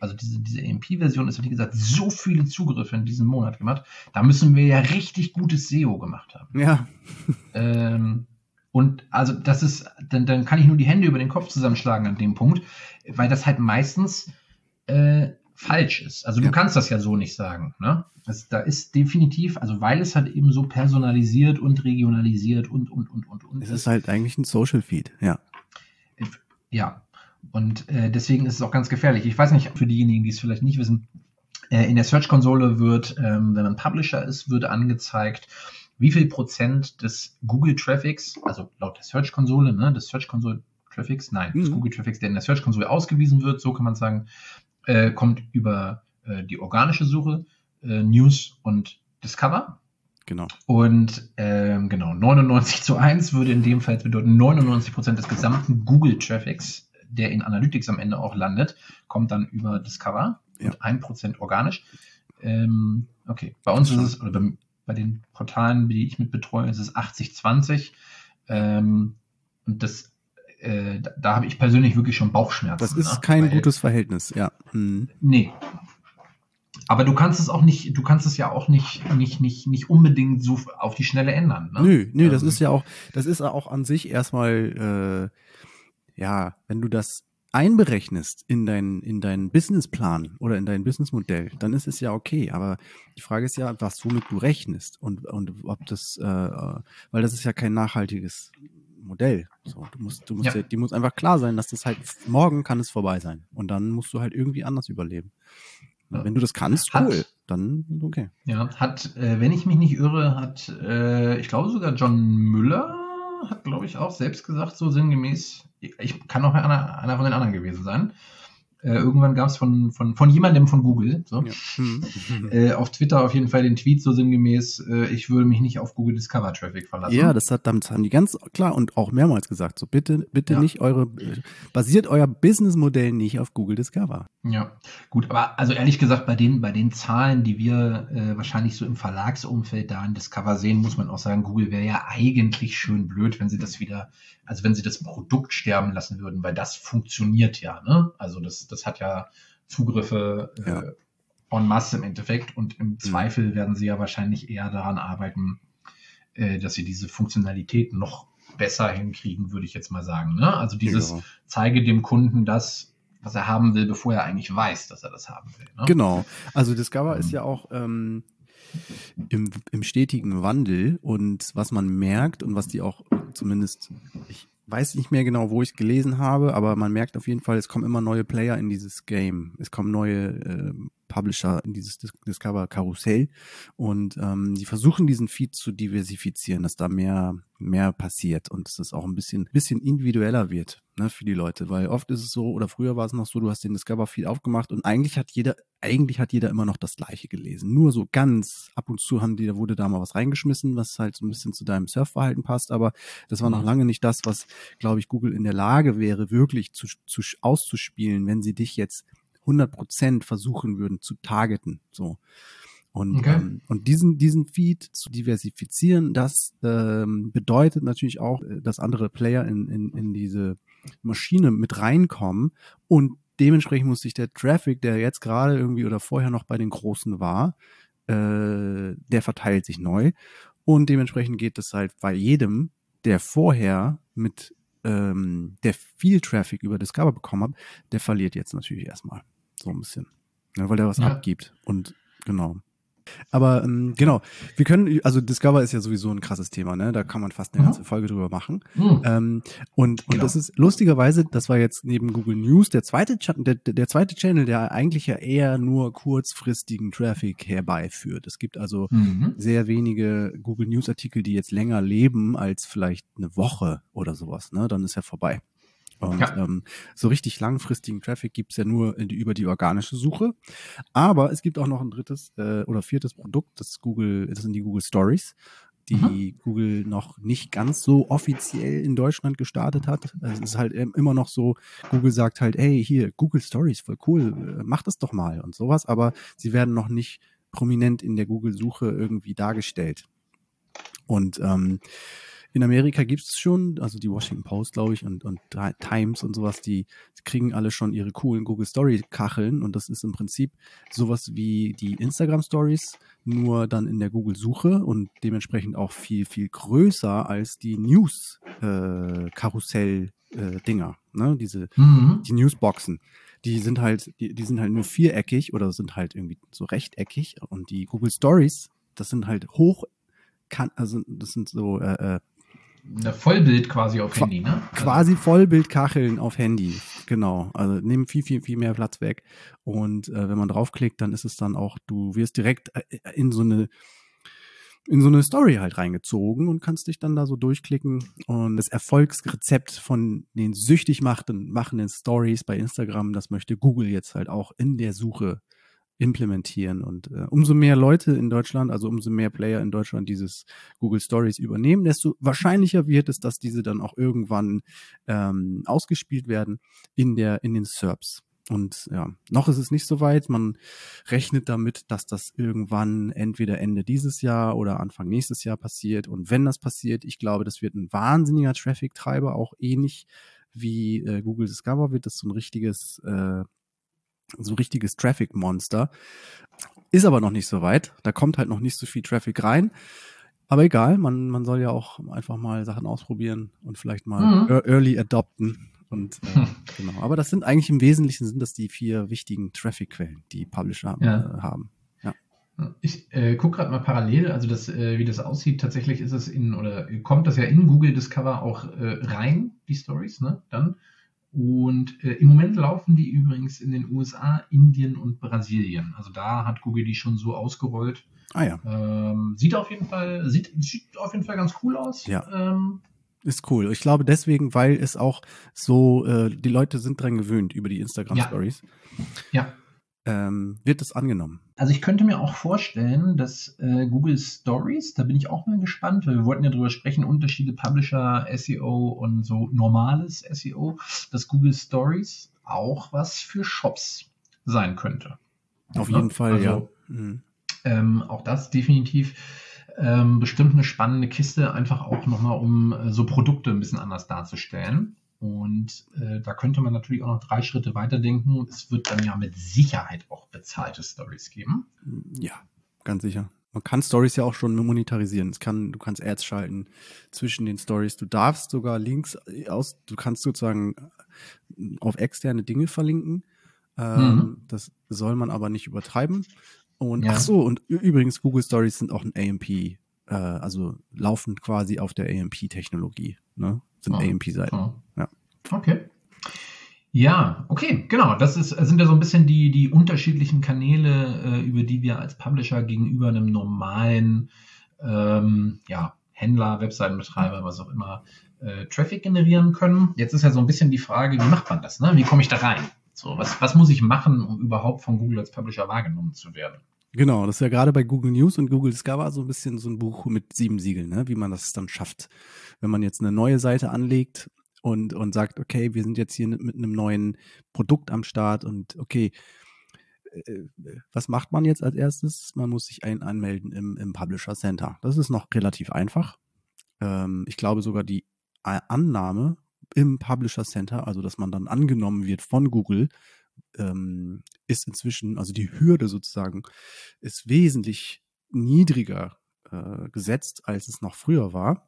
also diese, diese AMP-Version ist, wie gesagt, so viele Zugriffe in diesem Monat gemacht. Da müssen wir ja richtig gutes SEO gemacht haben. Ja, Ähm, und also das ist, dann, dann kann ich nur die Hände über den Kopf zusammenschlagen an dem Punkt, weil das halt meistens äh, falsch ist. Also du Ja. kannst das ja so nicht sagen. Ne? Das, da ist definitiv, also weil es halt eben so personalisiert und regionalisiert und und und und und es ist halt eigentlich ein Social Feed, ja. Ja, und äh, deswegen ist es auch ganz gefährlich. Ich weiß nicht, für diejenigen, die es vielleicht nicht wissen, äh, in der Search-Konsole wird, ähm, wenn man Publisher ist, wird angezeigt, wie viel Prozent des Google-Traffics, also laut der Search-Konsole, ne, des Search-Konsole-Traffics, nein, des Mhm. Google-Traffics, der in der Search-Konsole ausgewiesen wird, so kann man sagen, äh, kommt über äh, die organische Suche, äh, News und Discover. Genau. Und ähm, genau, 99 zu 1 würde in dem Fall jetzt bedeuten, 99 Prozent des gesamten Google-Traffics, der in Analytics am Ende auch landet, kommt dann über Discover Ja. und 1 Prozent organisch. Ähm, okay, bei uns ist es, oder bei, bei den Portalen, die ich mit betreue, ist es 80-20. Ähm, und das, äh, da, da habe ich persönlich wirklich schon Bauchschmerzen. Das ist ne? kein Weil- gutes Verhältnis, ja. Mhm. Nee. Aber du kannst es auch nicht, du kannst es ja auch nicht, nicht, nicht, nicht unbedingt so auf die Schnelle ändern. Ne? Nö, nö, das Ähm, ist ja auch, das ist auch an sich erstmal, äh, ja, wenn du das einberechnest in deinen in deinen Businessplan oder in dein Businessmodell, dann ist es ja okay. Aber die Frage ist ja, was womit du rechnest und und ob das, äh, äh, weil das ist ja kein nachhaltiges Modell. So, du musst, du musst, Ja. ja. die muss einfach klar sein, dass das halt morgen kann es vorbei sein und dann musst du halt irgendwie anders überleben. Ja. Wenn du das kannst, Hat- cool, dann okay. Ja, hat, äh, wenn ich mich nicht irre, hat, äh, ich glaube sogar John Müller hat, glaube ich, auch selbst gesagt, so sinngemäß, ich, kann auch einer, einer von den anderen gewesen sein. Äh, irgendwann gab es von, von, von jemandem von Google, so, Ja. Mhm. *laughs* äh, auf Twitter auf jeden Fall den Tweet so sinngemäß, äh, ich würde mich nicht auf Google Discover Traffic verlassen. Ja, das hat, damit haben die ganz klar und auch mehrmals gesagt. So bitte, bitte Ja. nicht eure, basiert euer Businessmodell nicht auf Google Discover. Ja, gut, aber also ehrlich gesagt, bei den, bei den Zahlen, die wir äh, wahrscheinlich so im Verlagsumfeld da in Discover sehen, muss man auch sagen, Google wäre ja eigentlich schön blöd, wenn sie das wieder, also wenn sie das Produkt sterben lassen würden, weil das funktioniert ja, ne? Also das, das hat ja Zugriffe äh, Ja. en masse im Endeffekt und im Zweifel werden sie ja wahrscheinlich eher daran arbeiten, äh, dass sie diese Funktionalität noch besser hinkriegen, würde ich jetzt mal sagen. Ne? Also dieses Ja. zeige dem Kunden das, was er haben will, bevor er eigentlich weiß, dass er das haben will. Ne? Genau. Also Discover ist ja auch ähm, im, im stetigen Wandel und was man merkt und was die auch zumindest, ich weiß nicht mehr genau, wo ich es gelesen habe, aber man merkt auf jeden Fall, es kommen immer neue Player in dieses Game. Es kommen neue ähm, Publisher in dieses Dis Discover-Karussell und ähm, die versuchen diesen Feed zu diversifizieren, dass da mehr mehr passiert und dass es auch ein bisschen bisschen individueller wird ne, für die Leute, weil oft ist es so oder früher war es noch so, du hast den Discover Feed aufgemacht und eigentlich hat jeder eigentlich hat jeder immer noch das gleiche gelesen, nur so ganz ab und zu haben die da wurde da mal was reingeschmissen, was halt so ein bisschen zu deinem Surfverhalten passt, aber das war noch Mhm. lange nicht das, was glaube ich Google in der Lage wäre wirklich zu, zu auszuspielen, wenn sie dich jetzt 100% versuchen würden zu targeten, so. Und, Okay. ähm, und diesen, diesen Feed zu diversifizieren, das ähm, bedeutet natürlich auch, äh, dass andere Player in, in, in diese Maschine mit reinkommen und dementsprechend muss sich der Traffic, der jetzt gerade irgendwie oder vorher noch bei den Großen war, äh, der verteilt sich neu und dementsprechend geht es halt bei jedem, der vorher mit ähm, der viel Traffic über Discover bekommen hat, der verliert jetzt natürlich erstmal so ein bisschen, ja, weil der was Ja. abgibt und genau. Aber ähm, genau, wir können, also Discover ist ja sowieso ein krasses Thema, ne? Da kann man fast eine Mhm. ganze Folge drüber machen. Hm. Ähm, und, und Genau. das ist lustigerweise, das war jetzt neben Google News der zweite, der der zweite Channel, der eigentlich ja eher nur kurzfristigen Traffic herbeiführt. Es gibt also Mhm. sehr wenige Google News Artikel, die jetzt länger leben als vielleicht eine Woche oder sowas. Ne? Dann ist ja vorbei. Und Ja. ähm, so richtig langfristigen Traffic gibt's ja nur in die, über die organische Suche. Aber es gibt auch noch ein drittes äh, oder viertes Produkt, das Google, das sind die Google Stories, die Google noch nicht ganz so offiziell in Deutschland gestartet hat. Also es ist halt im- immer noch so, Google sagt halt, hey, hier, Google Stories, voll cool, äh, mach das doch mal und sowas, aber sie werden noch nicht prominent in der Google-Suche irgendwie dargestellt. Und ähm, in Amerika gibt's es schon, also die Washington Post, glaube ich, und, und Ti- Times und sowas, die kriegen alle schon ihre coolen Google Story Kacheln und das ist im Prinzip sowas wie die Instagram Stories, nur dann in der Google Suche und dementsprechend auch viel, viel größer als die News äh, Karussell äh, Dinger, ne, diese Mhm. die Newsboxen, die sind halt, die, die sind halt nur viereckig oder sind halt irgendwie so rechteckig. Und die Google Stories, das sind halt hoch, kann, also das sind so äh, äh, Eine Vollbild quasi auf Handy, ne? quasi Vollbildkacheln auf Handy, genau, also nehmen viel, viel, viel mehr Platz weg. Und äh, wenn man draufklickt, dann ist es dann auch, du wirst direkt äh, in so eine in so eine Story halt reingezogen und kannst dich dann da so durchklicken. Und das Erfolgsrezept von den süchtig machten, machenden Stories bei Instagram, das möchte Google jetzt halt auch in der Suche implementieren und äh, umso mehr Leute in Deutschland, also umso mehr Player in Deutschland dieses Google Stories übernehmen, desto wahrscheinlicher wird es, dass diese dann auch irgendwann ähm, ausgespielt werden in der in den SERPs. Und ja, noch ist es nicht so weit. Man rechnet damit, dass das irgendwann entweder Ende dieses Jahr oder Anfang nächstes Jahr passiert. Und wenn das passiert, ich glaube, das wird ein wahnsinniger Traffic-Treiber, auch ähnlich wie äh, Google Discover wird das so ein richtiges, äh, so ein richtiges Traffic-Monster. Ist aber noch nicht so weit. Da kommt halt noch nicht so viel Traffic rein. Aber egal, man, man soll ja auch einfach mal Sachen ausprobieren und vielleicht mal Mhm. ear- early adopten. Und äh, *laughs* genau. Aber das sind eigentlich im Wesentlichen sind das die vier wichtigen Traffic-Quellen, die Publisher Ja. äh, haben. Ich äh, gucke gerade mal parallel, also das, äh, wie das aussieht. Tatsächlich ist es in oder kommt das ja in Google Discover auch äh, rein, die Stories, ne? Dann. Und äh, im Moment laufen die übrigens in den USA, Indien und Brasilien. Also da hat Google die schon so ausgerollt. Ah ja, Ähm, sieht auf jeden Fall, sieht, sieht auf jeden Fall ganz cool aus. Ja. Ähm, ist cool. Ich glaube deswegen, weil es auch so, äh, die Leute sind dran gewöhnt über die Ja. Instagram-Stories, ja. Ähm, wird es angenommen. Also ich könnte mir auch vorstellen, dass äh, Google Stories, da bin ich auch mal gespannt, weil wir wollten ja drüber sprechen, Unterschiede Publisher, SEO und so normales SEO, dass Google Stories auch was für Shops sein könnte. Auf Ne? jeden Fall, Also, ja. Mhm. Ähm, auch das definitiv ähm, bestimmt eine spannende Kiste, einfach auch nochmal, um äh, so Produkte ein bisschen anders darzustellen. Und äh, da könnte man natürlich auch noch drei Schritte weiterdenken. Es wird dann ja mit Sicherheit auch bezahlte Stories geben. Ja, ganz sicher. Man kann Stories ja auch schon monetarisieren. Kann, du kannst Ads schalten zwischen den Stories. Du darfst sogar Links aus, du kannst sozusagen auf externe Dinge verlinken. Ähm, Mhm. Das soll man aber nicht übertreiben. Und Ja. ach so, und übrigens, Google Stories sind auch ein AMP, äh, also laufen quasi auf der AMP-Technologie. Ne? Sind Ah. AMP-Seiten. Ah. Ja. Okay. Ja, okay, genau. Das ist, sind ja so ein bisschen die, die unterschiedlichen Kanäle, äh, über die wir als Publisher gegenüber einem normalen ähm, ja, Händler, Webseitenbetreiber, was auch immer, äh, Traffic generieren können. Jetzt ist ja so ein bisschen die Frage, wie macht man das? Ne? Wie komme ich da rein? So, was, was muss ich machen, um überhaupt von Google als Publisher wahrgenommen zu werden? Genau, das ist ja gerade bei Google News und Google Discover so ein bisschen so ein Buch mit sieben Siegeln, ne? wie man das dann schafft. Wenn man jetzt eine neue Seite anlegt und, und sagt, okay, wir sind jetzt hier mit einem neuen Produkt am Start und okay, äh, was macht man jetzt als erstes? Man muss sich ein anmelden im, im Publisher Center. Das ist noch relativ einfach. Ähm, ich glaube sogar die Annahme im Publisher Center, also dass man dann angenommen wird von Google, ähm, ist inzwischen, also die Hürde sozusagen, ist wesentlich niedriger äh, gesetzt, als es noch früher war.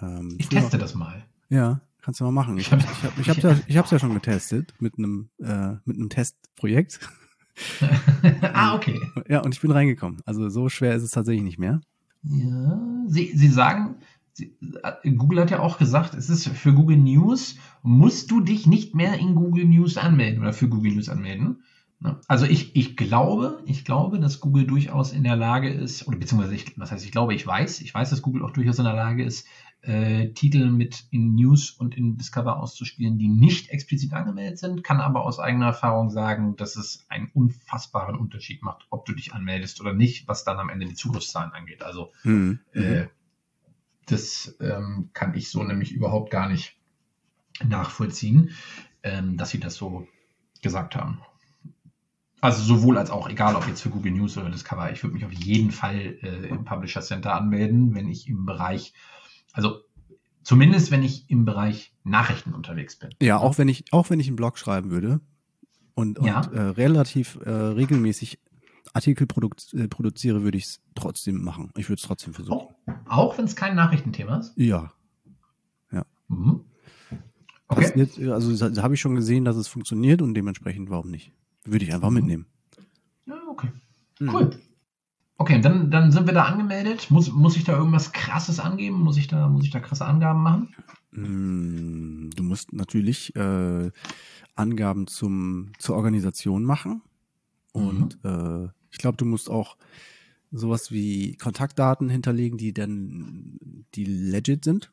Ähm, ich teste das mal. Ja, kannst du mal machen. Ich habe ich hab, ich hab's ja, ich hab's ja schon getestet mit einem, äh, mit einem Testprojekt. *laughs* ah, okay. Ja, und ich bin reingekommen. Also so schwer ist es tatsächlich nicht mehr. Ja, Sie, Sie sagen, Sie, äh, Google hat ja auch gesagt, es ist für Google News, musst du dich nicht mehr in Google News anmelden oder für Google News anmelden. Ne? Also ich, ich glaube, ich glaube, dass Google durchaus in der Lage ist, oder beziehungsweise ich, was heißt, ich glaube, ich weiß, ich weiß, dass Google auch durchaus in der Lage ist, äh, Titel mit in News und in Discover auszuspielen, die nicht explizit angemeldet sind, kann aber aus eigener Erfahrung sagen, dass es einen unfassbaren Unterschied macht, ob du dich anmeldest oder nicht, was dann am Ende die Zugriffszahlen angeht. Also mhm. äh, das ähm, kann ich so nämlich überhaupt gar nicht nachvollziehen, ähm, dass sie das so gesagt haben. Also sowohl als auch, egal ob jetzt für Google News oder Discover, ich würde mich auf jeden Fall äh, im Publisher Center anmelden, wenn ich im Bereich, also zumindest wenn ich im Bereich Nachrichten unterwegs bin. Ja, auch wenn ich, auch wenn ich einen Blog schreiben würde und, und ja. äh, relativ äh, regelmäßig Artikel produ äh, produziere, würde ich es trotzdem machen. Ich würde es trotzdem versuchen. Oh, auch wenn es kein Nachrichtenthema ist? Ja. Ja. Mhm. Okay. Passiert, also da habe ich schon gesehen, dass es funktioniert und dementsprechend warum nicht? Würde ich einfach mhm. mitnehmen. Ja, okay. Mhm. Okay, dann, dann sind wir da angemeldet. Muss, muss ich da irgendwas krasses angeben? Muss ich da, muss ich da krasse Angaben machen? Mm, du musst natürlich äh, Angaben zum, zur Organisation machen. Und mhm. äh, ich glaube, du musst auch sowas wie Kontaktdaten hinterlegen, die dann die legit sind.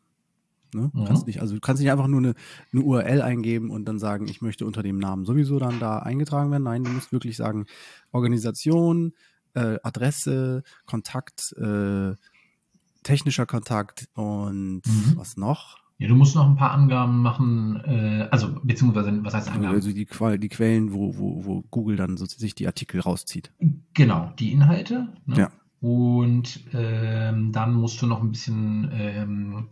Ne? Mhm. Kannst nicht, also du kannst nicht einfach nur eine, eine, URL eingeben und dann sagen, ich möchte unter dem Namen sowieso dann da eingetragen werden. Nein, du musst wirklich sagen, Organisation, äh, Adresse, Kontakt, äh, technischer Kontakt und mhm. was noch? Ja, du musst noch ein paar Angaben machen, äh, also beziehungsweise, was heißt Angaben? Also die, die Quellen, wo, wo, wo Google dann so sich die Artikel rauszieht. Genau, die Inhalte. Ne? Ja. Und ähm, dann musst du noch ein bisschen ähm,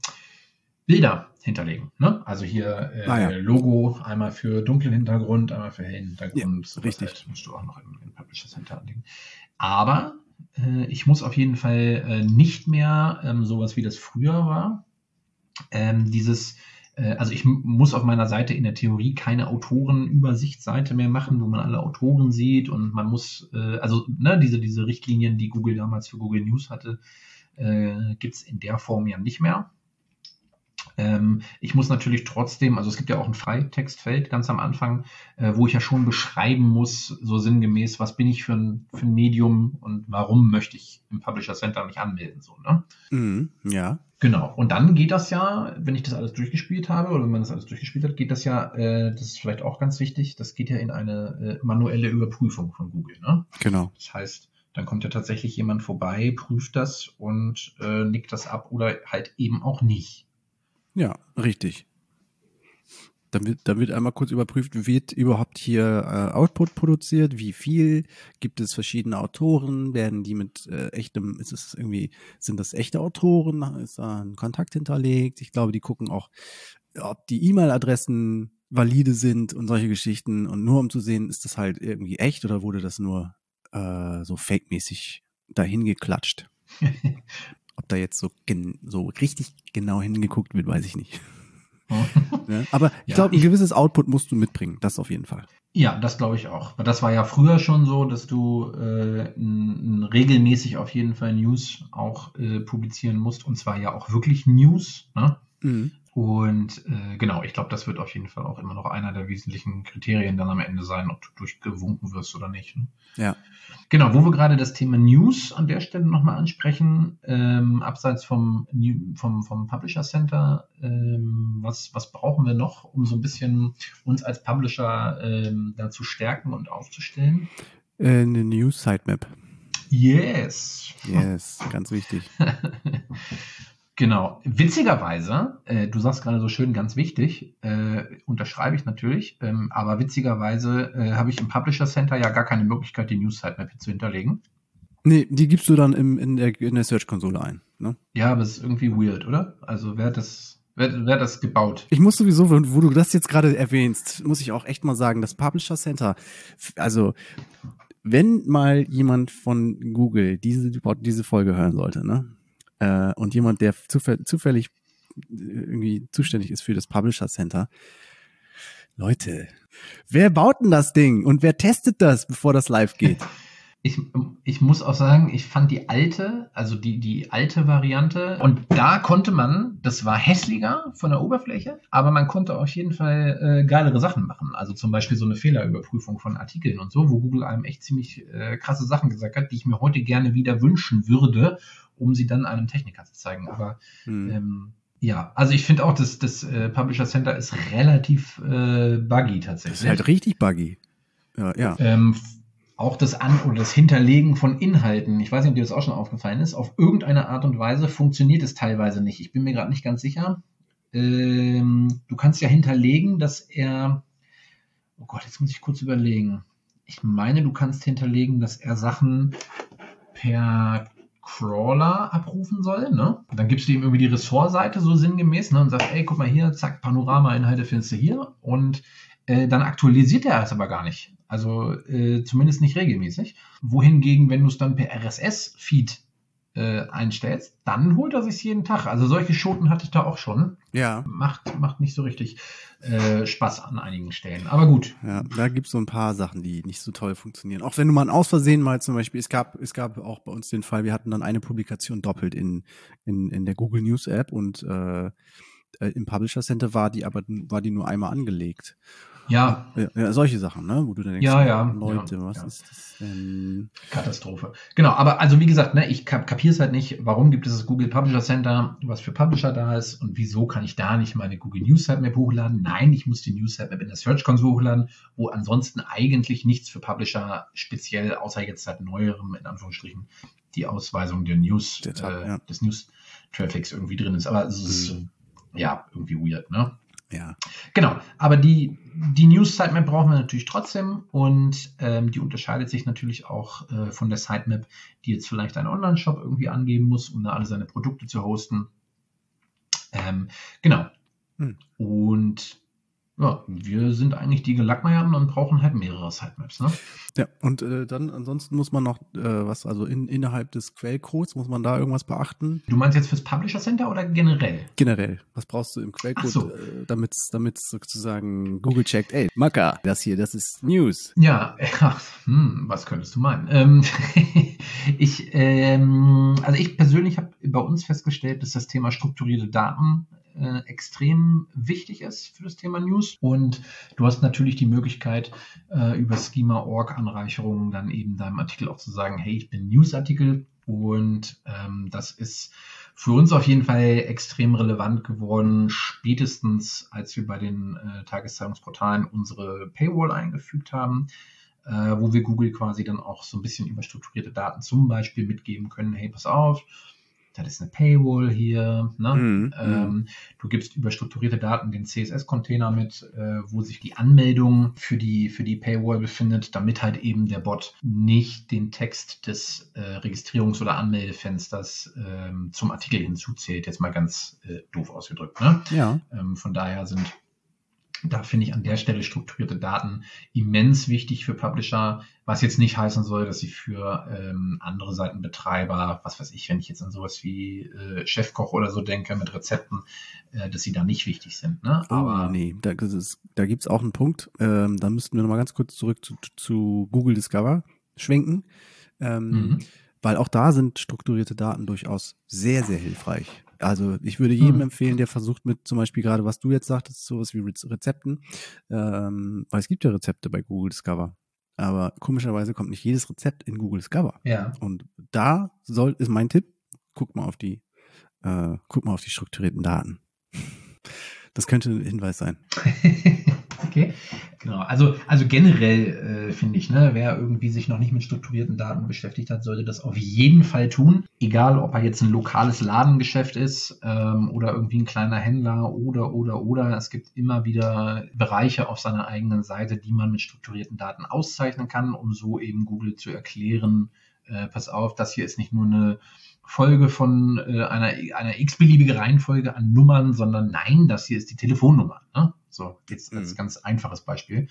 Bilder hinterlegen. Ne? Also hier äh, ah, ja. Logo einmal für dunklen Hintergrund, einmal für hellen Hintergrund. Ja, richtig. Halt musst du auch noch im, im Publisher Center anlegen. Aber äh, ich muss auf jeden Fall äh, nicht mehr ähm, sowas wie das früher war. Ähm, dieses äh, also ich muss auf meiner Seite in der Theorie keine Autorenübersichtsseite mehr machen, wo man alle Autoren sieht und man muss, äh, also ne, diese, diese Richtlinien, die Google damals für Google News hatte, äh, gibt es in der Form ja nicht mehr. Ähm, ich muss natürlich trotzdem, also es gibt ja auch ein Freitextfeld ganz am Anfang, äh, wo ich ja schon beschreiben muss, so sinngemäß, was bin ich für ein, für ein Medium und warum möchte ich im Publisher Center mich anmelden, so, ne? Mhm, ja. Genau. Und dann geht das ja, wenn ich das alles durchgespielt habe oder wenn man das alles durchgespielt hat, geht das ja, äh, das ist vielleicht auch ganz wichtig, das geht ja in eine äh, manuelle Überprüfung von Google, ne? Genau. Das heißt, dann kommt ja tatsächlich jemand vorbei, prüft das und äh, nickt das ab oder halt eben auch nicht. Ja, richtig. Dann wird, einmal kurz überprüft, wird überhaupt hier äh, Output produziert, wie viel, gibt es verschiedene Autoren, werden die mit äh, echtem, ist es irgendwie, sind das echte Autoren, ist da ein Kontakt hinterlegt? Ich glaube, die gucken auch, ob die E-Mail-Adressen valide sind und solche Geschichten und nur um zu sehen, ist das halt irgendwie echt oder wurde das nur äh, so fake-mäßig dahin geklatscht? *laughs* Ob da jetzt so, so richtig genau hingeguckt wird, weiß ich nicht. *laughs* ja, *laughs* aber ich ja, glaube, ein gewisses Output musst du mitbringen, das auf jeden Fall. Ja, das glaube ich auch. Das war ja früher schon so, dass du äh, regelmäßig auf jeden Fall News auch äh, publizieren musst und zwar ja auch wirklich News. Ne? Mhm. Und äh, genau, ich glaube, das wird auf jeden Fall auch immer noch einer der wesentlichen Kriterien dann am Ende sein, ob du durchgewunken wirst oder nicht. Ne? Ja. Genau, wo wir gerade das Thema News an der Stelle nochmal ansprechen, ähm, abseits vom, vom, vom Publisher Center, ähm, was, was brauchen wir noch, um so ein bisschen uns als Publisher ähm, da zu stärken und aufzustellen? Äh, eine News Sitemap. Yes. Yes, ganz wichtig. *laughs* Genau. Witzigerweise, äh, du sagst gerade so schön, ganz wichtig, äh, unterschreibe ich natürlich, ähm, aber witzigerweise äh, habe ich im Publisher Center ja gar keine Möglichkeit, die News Sitemap zu hinterlegen. Nee, die gibst du dann im, in der, in der Search-Konsole ein. Ne? Ja, aber es ist irgendwie weird, oder? Also wer hat das, wer, wer hat das gebaut? Ich muss sowieso, wo du das jetzt gerade erwähnst, muss ich auch echt mal sagen, das Publisher Center, also wenn mal jemand von Google diese, diese Folge hören sollte, ne? Äh, und jemand, der zufäll zufällig irgendwie zuständig ist für das Publisher Center, Leute, wer baut denn das Ding und wer testet das, bevor das live geht? *laughs* Ich, ich muss auch sagen, ich fand die alte, also die, die alte Variante, und da konnte man, das war hässlicher von der Oberfläche, aber man konnte auf jeden Fall äh, geilere Sachen machen. Also zum Beispiel so eine Fehlerüberprüfung von Artikeln und so, wo Google einem echt ziemlich äh, krasse Sachen gesagt hat, die ich mir heute gerne wieder wünschen würde, um sie dann einem Techniker zu zeigen. Aber Hm. ähm, ja, also ich finde auch, dass das äh, Publisher Center ist relativ äh, buggy Das tatsächlich. ist halt richtig buggy. Ja, ja. Ähm, auch das An- oder das Hinterlegen von Inhalten, ich weiß nicht, ob dir das auch schon aufgefallen ist, auf irgendeine Art und Weise funktioniert es teilweise nicht. Ich bin mir gerade nicht ganz sicher. Ähm, du kannst ja hinterlegen, dass er, oh Gott, jetzt muss ich kurz überlegen. Ich meine, du kannst hinterlegen, dass er Sachen per Crawler abrufen soll, ne? Dann gibst du ihm irgendwie die Ressortseite so sinngemäß, ne? Und sagst, ey, guck mal hier, zack, Panorama-Inhalte findest du hier. Und äh, dann aktualisiert er es aber gar nicht. Also äh, zumindest nicht regelmäßig. Wohingegen, wenn du es dann per RSS-Feed äh, einstellst, dann holt er sich jeden Tag. Also solche Schoten hatte ich da auch schon. Ja, Macht, macht nicht so richtig äh, Spaß an einigen Stellen. Aber gut. ja, da gibt's so ein paar Sachen, die nicht so toll funktionieren. Auch wenn du mal aus Versehen mal zum Beispiel, es gab, es gab auch bei uns den Fall, wir hatten dann eine Publikation doppelt in, in, in der Google News App und äh, äh, im Publisher Center war die aber war die nur einmal angelegt. Ja, Ja, solche Sachen, ne? Wo du dann denkst, Ja, ja, Leute, ja, was ja. ist das denn? Katastrophe. Genau, aber also wie gesagt, ne, ich kap kapiere es halt nicht, warum gibt es das Google Publisher Center, was für Publisher da ist und wieso kann ich da nicht meine Google News Sitemap hochladen? Nein, ich muss die News Sitemap in der Search Console hochladen, wo ansonsten eigentlich nichts für Publisher speziell, außer jetzt seit neuerem, in Anführungsstrichen, die Ausweisung der News, Der Tab, äh, des News Traffics irgendwie drin ist. Aber es ist, ja, irgendwie weird, ne? Ja. Genau, aber die, die News Sitemap brauchen wir natürlich trotzdem und ähm, die unterscheidet sich natürlich auch äh, von der Sitemap, die jetzt vielleicht ein Online-Shop irgendwie angeben muss, um da alle seine Produkte zu hosten. Ähm, genau. Hm. Und ja, wir sind eigentlich die Gelackmeierten und brauchen halt mehrere Sitemaps. Ne? Ja, und äh, dann ansonsten muss man noch äh, was, also in, innerhalb des Quellcodes muss man da irgendwas beachten. Du meinst jetzt fürs Publisher Center oder generell? Generell, was brauchst du im Quellcode, Ach so. äh, damit sozusagen Google checkt, ey, Maka, das hier, das ist News. Ja, *laughs* ja hm, was könntest du meinen? Ähm, *laughs* ich, ähm, also ich persönlich habe bei uns festgestellt, dass das Thema strukturierte Daten äh, extrem wichtig ist für das Thema News. Und du hast natürlich die Möglichkeit, äh, über Schema-Org-Anreicherungen dann eben deinem Artikel auch zu sagen, hey, ich bin Newsartikel. Und ähm, das ist für uns auf jeden Fall extrem relevant geworden, spätestens als wir bei den äh, Tageszeitungsportalen unsere Paywall eingefügt haben, äh, wo wir Google quasi dann auch so ein bisschen über strukturierte Daten zum Beispiel mitgeben können, hey, pass auf, das ist eine Paywall hier. Ne? Mhm, ähm, du gibst über strukturierte Daten den CSS-Container mit, äh, wo sich die Anmeldung für die, für die Paywall befindet, damit halt eben der Bot nicht den Text des äh, Registrierungs- oder Anmeldefensters ähm, zum Artikel hinzuzählt. Jetzt mal ganz äh, doof ausgedrückt. Ne? Ja, Ähm, von daher sind da finde ich an der Stelle strukturierte Daten immens wichtig für Publisher, was jetzt nicht heißen soll, dass sie für ähm, andere Seitenbetreiber, was weiß ich, wenn ich jetzt an sowas wie äh, Chefkoch oder so denke mit Rezepten, äh, dass sie da nicht wichtig sind. Ne? aber nee, da, ist, da gibt's auch einen Punkt, ähm, da müssten wir nochmal ganz kurz zurück zu, zu Google Discover schwenken, ähm, Mhm. weil auch da sind strukturierte Daten durchaus sehr, sehr hilfreich. Also ich würde jedem Mhm. empfehlen, der versucht mit zum Beispiel gerade, was du jetzt sagtest, sowas wie Rez- Rezepten, ähm, weil es gibt ja Rezepte bei Google Discover. Aber komischerweise kommt nicht jedes Rezept in Google Discover. ja. Und da soll, ist mein Tipp, guck mal auf die, äh, guck mal auf die strukturierten Daten. Das könnte ein Hinweis sein. *laughs* okay. Genau, also, also generell äh, finde ich, ne, wer irgendwie sich noch nicht mit strukturierten Daten beschäftigt hat, sollte das auf jeden Fall tun. Egal, ob er jetzt ein lokales Ladengeschäft ist ähm, oder irgendwie ein kleiner Händler oder, oder, oder. Es gibt immer wieder Bereiche auf seiner eigenen Seite, die man mit strukturierten Daten auszeichnen kann, um so eben Google zu erklären, äh, pass auf, das hier ist nicht nur eine Folge von äh, einer, einer x-beliebige Reihenfolge an Nummern, sondern nein, das hier ist die Telefonnummer. Ne? So, jetzt als mhm. ganz einfaches Beispiel.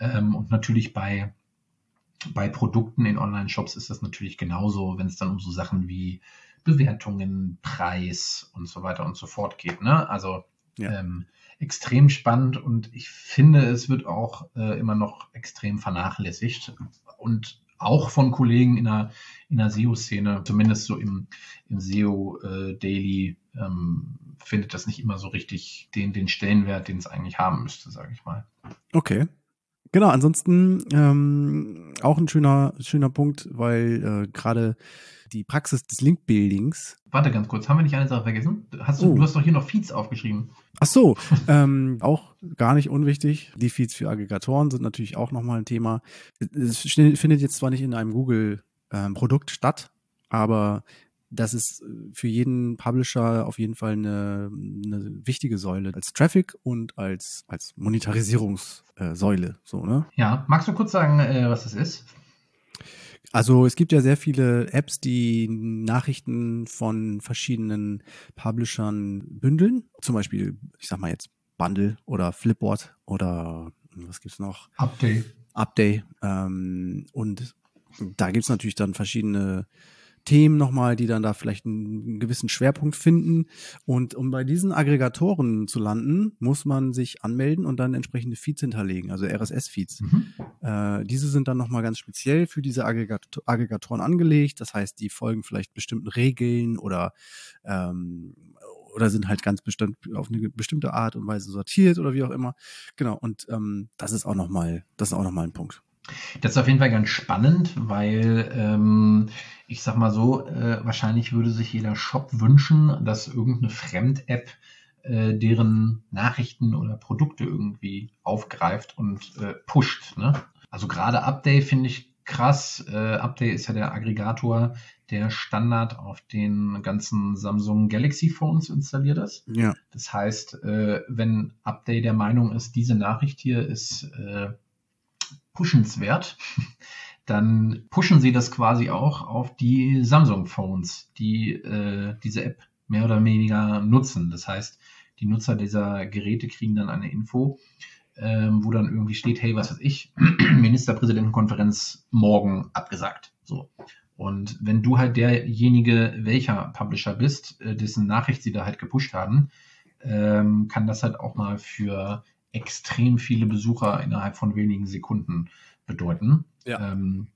Ähm, und natürlich bei, bei Produkten in Online-Shops ist das natürlich genauso, wenn es dann um so Sachen wie Bewertungen, Preis und so weiter und so fort geht. Ne? Also ja. ähm, extrem spannend und ich finde, es wird auch äh, immer noch extrem vernachlässigt. Und auch von Kollegen in der, in der SEO-Szene, zumindest so im, im SEO äh, ähm, findet das nicht immer so richtig den, den Stellenwert, den es eigentlich haben müsste, sage ich mal. Okay. Genau, ansonsten ähm, auch ein schöner, schöner Punkt, weil äh, gerade die Praxis des Link-Buildings. Warte ganz kurz, haben wir nicht eine Sache vergessen? Hast du, oh. du hast doch hier noch Feeds aufgeschrieben. Ach so, *laughs* ähm, auch gar nicht unwichtig. Die Feeds für Aggregatoren sind natürlich auch nochmal ein Thema. Es findet jetzt zwar nicht in einem Google-Produkt ähm, statt, aber das ist für jeden Publisher auf jeden Fall eine, eine wichtige Säule als Traffic und als, als Monetarisierungssäule. So, ne? Ja, magst du kurz sagen, äh, was das ist? Also es gibt ja sehr viele Apps, die Nachrichten von verschiedenen Publishern bündeln. Zum Beispiel, ich sag mal jetzt Bundle oder Flipboard oder was gibt's noch? Update. Update. Ähm, und da gibt's natürlich dann verschiedene Themen nochmal, die dann da vielleicht einen gewissen Schwerpunkt finden. Und um bei diesen Aggregatoren zu landen, muss man sich anmelden und dann entsprechende Feeds hinterlegen, also RSS-Feeds. Mhm. Äh, diese sind dann nochmal ganz speziell für diese Aggregat Aggregatoren angelegt. Das heißt, die folgen vielleicht bestimmten Regeln oder ähm, oder sind halt ganz bestimmt auf eine bestimmte Art und Weise sortiert oder wie auch immer. Genau. Und ähm, das ist auch nochmal, das ist auch nochmal ein Punkt. Das ist auf jeden Fall ganz spannend, weil ähm, ich sag mal so, äh, wahrscheinlich würde sich jeder Shop wünschen, dass irgendeine Fremd-App äh, deren Nachrichten oder Produkte irgendwie aufgreift und äh, pusht. Ne? Also gerade Update finde ich krass. Äh, Update ist ja der Aggregator, der Standard auf den ganzen Samsung Galaxy Phones installiert ist. Ja. Das heißt, äh, wenn Update der Meinung ist, diese Nachricht hier ist äh, pushenswert, *laughs* dann pushen sie das quasi auch auf die Samsung-Phones, die äh, diese App mehr oder weniger nutzen. Das heißt, die Nutzer dieser Geräte kriegen dann eine Info, ähm, wo dann irgendwie steht, hey, was weiß ich, *clears throat* Ministerpräsidentenkonferenz morgen abgesagt. So. Und wenn du halt derjenige, welcher Publisher bist, äh, dessen Nachricht sie da halt gepusht haben, ähm, kann das halt auch mal für extrem viele Besucher innerhalb von wenigen Sekunden bedeuten. Ja. Ähm,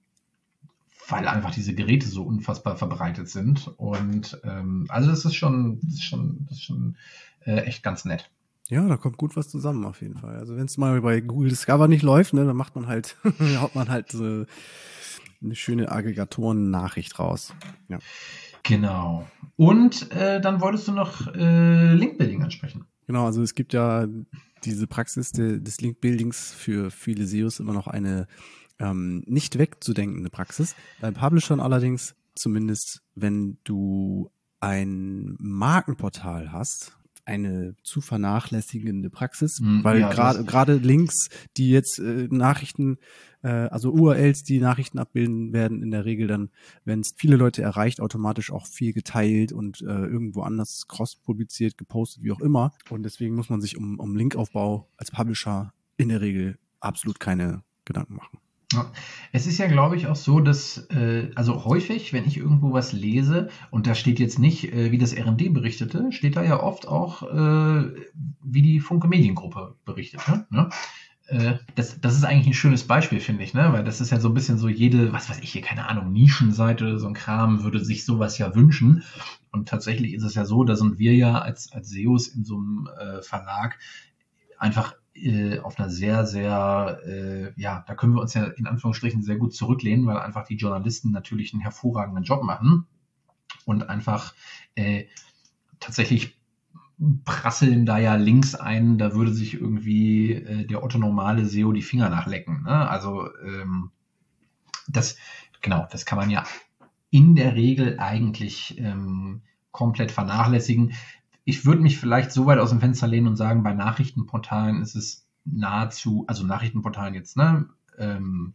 weil einfach diese Geräte so unfassbar verbreitet sind. Und ähm, also das ist schon, das ist schon, das ist schon äh, echt ganz nett. Ja, da kommt gut was zusammen auf jeden Fall. Also wenn es mal bei Google Discover nicht läuft, ne, dann macht man halt, *laughs* haut man halt so eine schöne Aggregatoren-Nachricht raus. Ja. Genau. Und äh, dann wolltest du noch äh, Link-Building ansprechen. Genau, also es gibt ja diese Praxis de, des Link-Buildings für viele SEOs immer noch eine ähm, nicht wegzudenkende Praxis. Beim Publishern allerdings, zumindest wenn du ein Markenportal hast, eine zu vernachlässigende Praxis, mm, weil ja, gerade gerade Links, die jetzt äh, Nachrichten, äh, also URLs, die Nachrichten abbilden, werden in der Regel dann, wenn es viele Leute erreicht, automatisch auch viel geteilt und äh, irgendwo anders cross publiziert, gepostet, wie auch immer. Und deswegen muss man sich um, um Linkaufbau als Publisher in der Regel absolut keine Gedanken machen. Ja. Es ist ja, glaube ich, auch so, dass, äh, also häufig, wenn ich irgendwo was lese, und da steht jetzt nicht, äh, wie das RD berichtete, steht da ja oft auch, äh, wie die Funke Mediengruppe berichtet. Ne? ne? Äh, das, das ist eigentlich ein schönes Beispiel, finde ich, ne? Weil das ist ja so ein bisschen so jede, was weiß ich hier, keine Ahnung, Nischenseite oder so ein Kram würde sich sowas ja wünschen. Und tatsächlich ist es ja so, da sind wir ja als, als SEOs in so einem äh, Verlag einfach äh, auf einer sehr, sehr, äh, ja, da können wir uns ja in Anführungsstrichen sehr gut zurücklehnen, weil einfach die Journalisten natürlich einen hervorragenden Job machen und einfach äh, tatsächlich prasseln da ja Links ein, da würde sich irgendwie äh, der Otto normale SEO die Finger nachlecken. Ne? Also ähm, das, genau, das kann man ja in der Regel eigentlich ähm, komplett vernachlässigen. Ich würde mich vielleicht so weit aus dem Fenster lehnen und sagen, bei Nachrichtenportalen ist es nahezu, also Nachrichtenportalen jetzt, ne, ähm,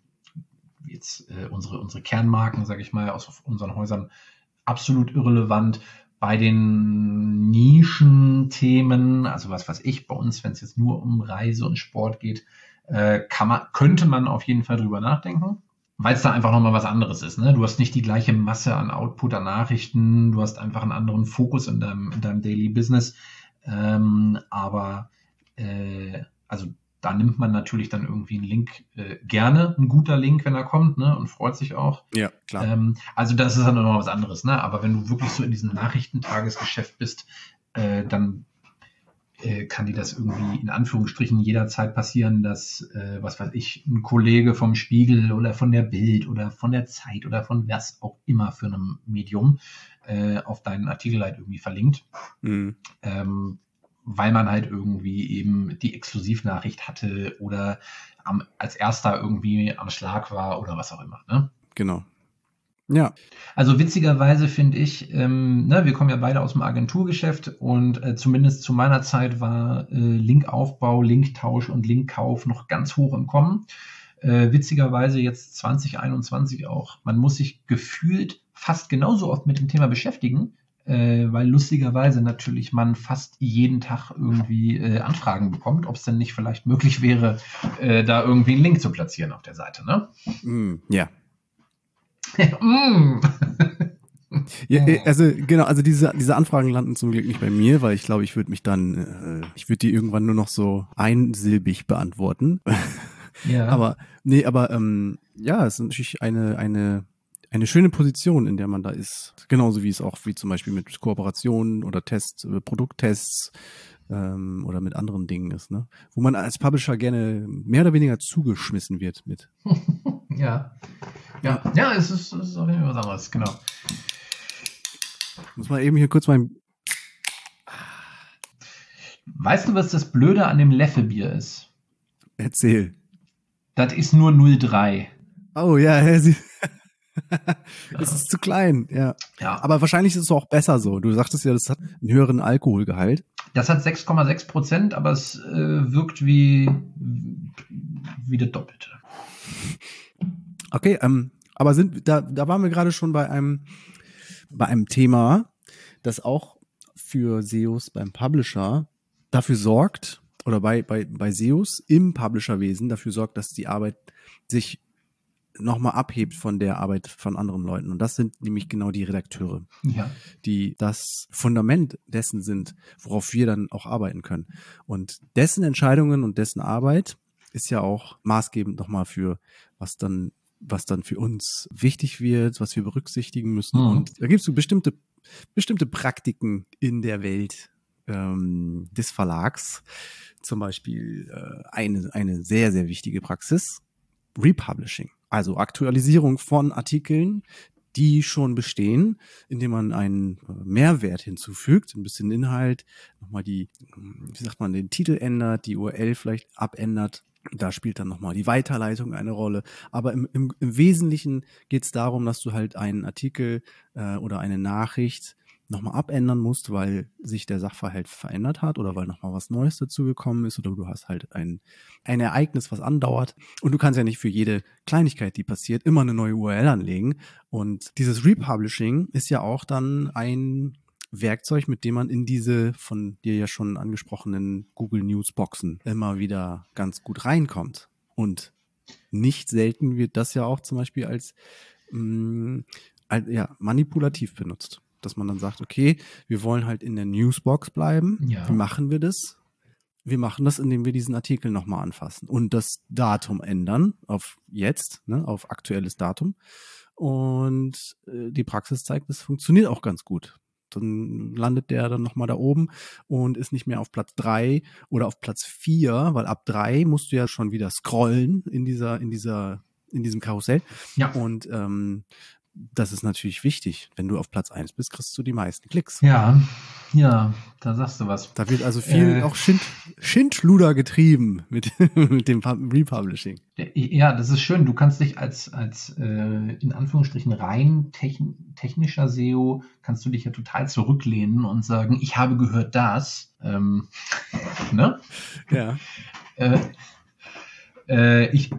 jetzt äh, unsere, unsere Kernmarken, sage ich mal, aus unseren Häusern absolut irrelevant. Bei den Nischenthemen, also was weiß ich, bei uns, wenn es jetzt nur um Reise und Sport geht, äh, kann man, könnte man auf jeden Fall drüber nachdenken, weil es da einfach nochmal was anderes ist. Ne? Du hast nicht die gleiche Masse an Output, an Nachrichten, du hast einfach einen anderen Fokus in deinem, in deinem Daily Business. Ähm, aber äh, also da nimmt man natürlich dann irgendwie einen Link äh, gerne, ein guter Link, wenn er kommt, ne, und freut sich auch. Ja, klar. Ähm, also das ist dann nochmal was anderes, ne? Aber wenn du wirklich so in diesem Nachrichtentagesgeschäft bist, äh, dann äh, kann dir das irgendwie in Anführungsstrichen jederzeit passieren, dass, äh, was weiß ich, ein Kollege vom Spiegel oder von der Bild oder von der Zeit oder von was auch immer für einem Medium äh, auf deinen Artikel halt irgendwie verlinkt. Mhm. Ähm, weil man halt irgendwie eben die Exklusivnachricht hatte oder am, als erster irgendwie am Schlag war oder was auch immer. Ne? Genau. Ja. Also witzigerweise finde ich, ähm, ne, wir kommen ja beide aus dem Agenturgeschäft und äh, zumindest zu meiner Zeit war äh, Linkaufbau, Linktausch und Linkkauf noch ganz hoch im Kommen. Äh, witzigerweise jetzt 2021 auch. Man muss sich gefühlt fast genauso oft mit dem Thema beschäftigen, äh, weil lustigerweise natürlich man fast jeden Tag irgendwie äh, Anfragen bekommt, ob es denn nicht vielleicht möglich wäre, äh, da irgendwie einen Link zu platzieren auf der Seite. Ne? Mm, ja. *laughs* mm. Ja, äh, also genau, also diese, diese Anfragen landen zum Glück nicht bei mir, weil ich glaube, ich würde mich dann, äh, ich würde die irgendwann nur noch so einsilbig beantworten. Ja. *laughs* aber nee, aber ähm, ja, es ist natürlich eine eine eine schöne Position, in der man da ist. Genauso wie es auch wie zum Beispiel mit Kooperationen oder Tests, äh, Produkttests ähm, oder mit anderen Dingen ist, ne? Wo man als Publisher gerne mehr oder weniger zugeschmissen wird mit. *laughs* ja. Ja, ja, es ist, es ist auf jeden Fall was anderes, genau. Muss man eben hier kurz mein. Weißt du, was das Blöde an dem Leffe-Bier ist? Erzähl. Das ist nur 0,3. Oh ja, *laughs* es ist zu klein, ja. ja. Aber wahrscheinlich ist es auch besser so. Du sagtest ja, das hat einen höheren Alkoholgehalt. Das hat 6,6 Prozent, aber es äh, wirkt wie, wie das Doppelte. Okay, ähm, aber sind, da, da waren wir gerade schon bei einem, bei einem Thema, das auch für SEOs beim Publisher dafür sorgt, oder bei, bei, bei SEOs im Publisherwesen dafür sorgt, dass die Arbeit sich nochmal abhebt von der Arbeit von anderen Leuten. Und das sind nämlich genau die Redakteure, ja. die das Fundament dessen sind, worauf wir dann auch arbeiten können. Und dessen Entscheidungen und dessen Arbeit ist ja auch maßgebend nochmal für, was dann, was dann für uns wichtig wird, was wir berücksichtigen müssen. Mhm. Und da gibt es so bestimmte, bestimmte Praktiken in der Welt ähm, des Verlags. Zum Beispiel äh, eine, eine sehr, sehr wichtige Praxis, Republishing. Also Aktualisierung von Artikeln, die schon bestehen, indem man einen Mehrwert hinzufügt, ein bisschen Inhalt, nochmal die, wie sagt man, den Titel ändert, die URL vielleicht abändert. Da spielt dann nochmal die Weiterleitung eine Rolle. Aber im, im, im Wesentlichen geht es darum, dass du halt einen Artikel äh, oder eine Nachricht nochmal abändern musst, weil sich der Sachverhalt verändert hat oder weil nochmal was Neues dazugekommen ist oder du hast halt ein, ein Ereignis, was andauert. Und du kannst ja nicht für jede Kleinigkeit, die passiert, immer eine neue URL anlegen. Und dieses Republishing ist ja auch dann ein Werkzeug, mit dem man in diese von dir ja schon angesprochenen Google News Boxen immer wieder ganz gut reinkommt. Und nicht selten wird das ja auch zum Beispiel als, mh, mm, als ja, manipulativ benutzt dass man dann sagt, okay, wir wollen halt in der Newsbox bleiben. Ja. Wie machen wir das? Wir machen das, indem wir diesen Artikel nochmal anfassen und das Datum ändern auf jetzt, ne, auf aktuelles Datum. Und äh, die Praxis zeigt, es funktioniert auch ganz gut. Dann landet der dann nochmal da oben und ist nicht mehr auf Platz drei oder auf Platz vier, weil ab drei musst du ja schon wieder scrollen in dieser, in dieser, in diesem Karussell. Ja. Und ähm, das ist natürlich wichtig. Wenn du auf Platz 1 bist, kriegst du die meisten Klicks. Ja, ja, da sagst du was. Da wird also viel äh, auch Schind, Schindschluder getrieben mit, *laughs* mit dem Republishing. Ja, das ist schön. Du kannst dich als, als äh, in Anführungsstrichen rein techn technischer SEO, kannst du dich ja total zurücklehnen und sagen, ich habe gehört das. Ähm, *laughs* ne? Ja. Äh, äh, ich,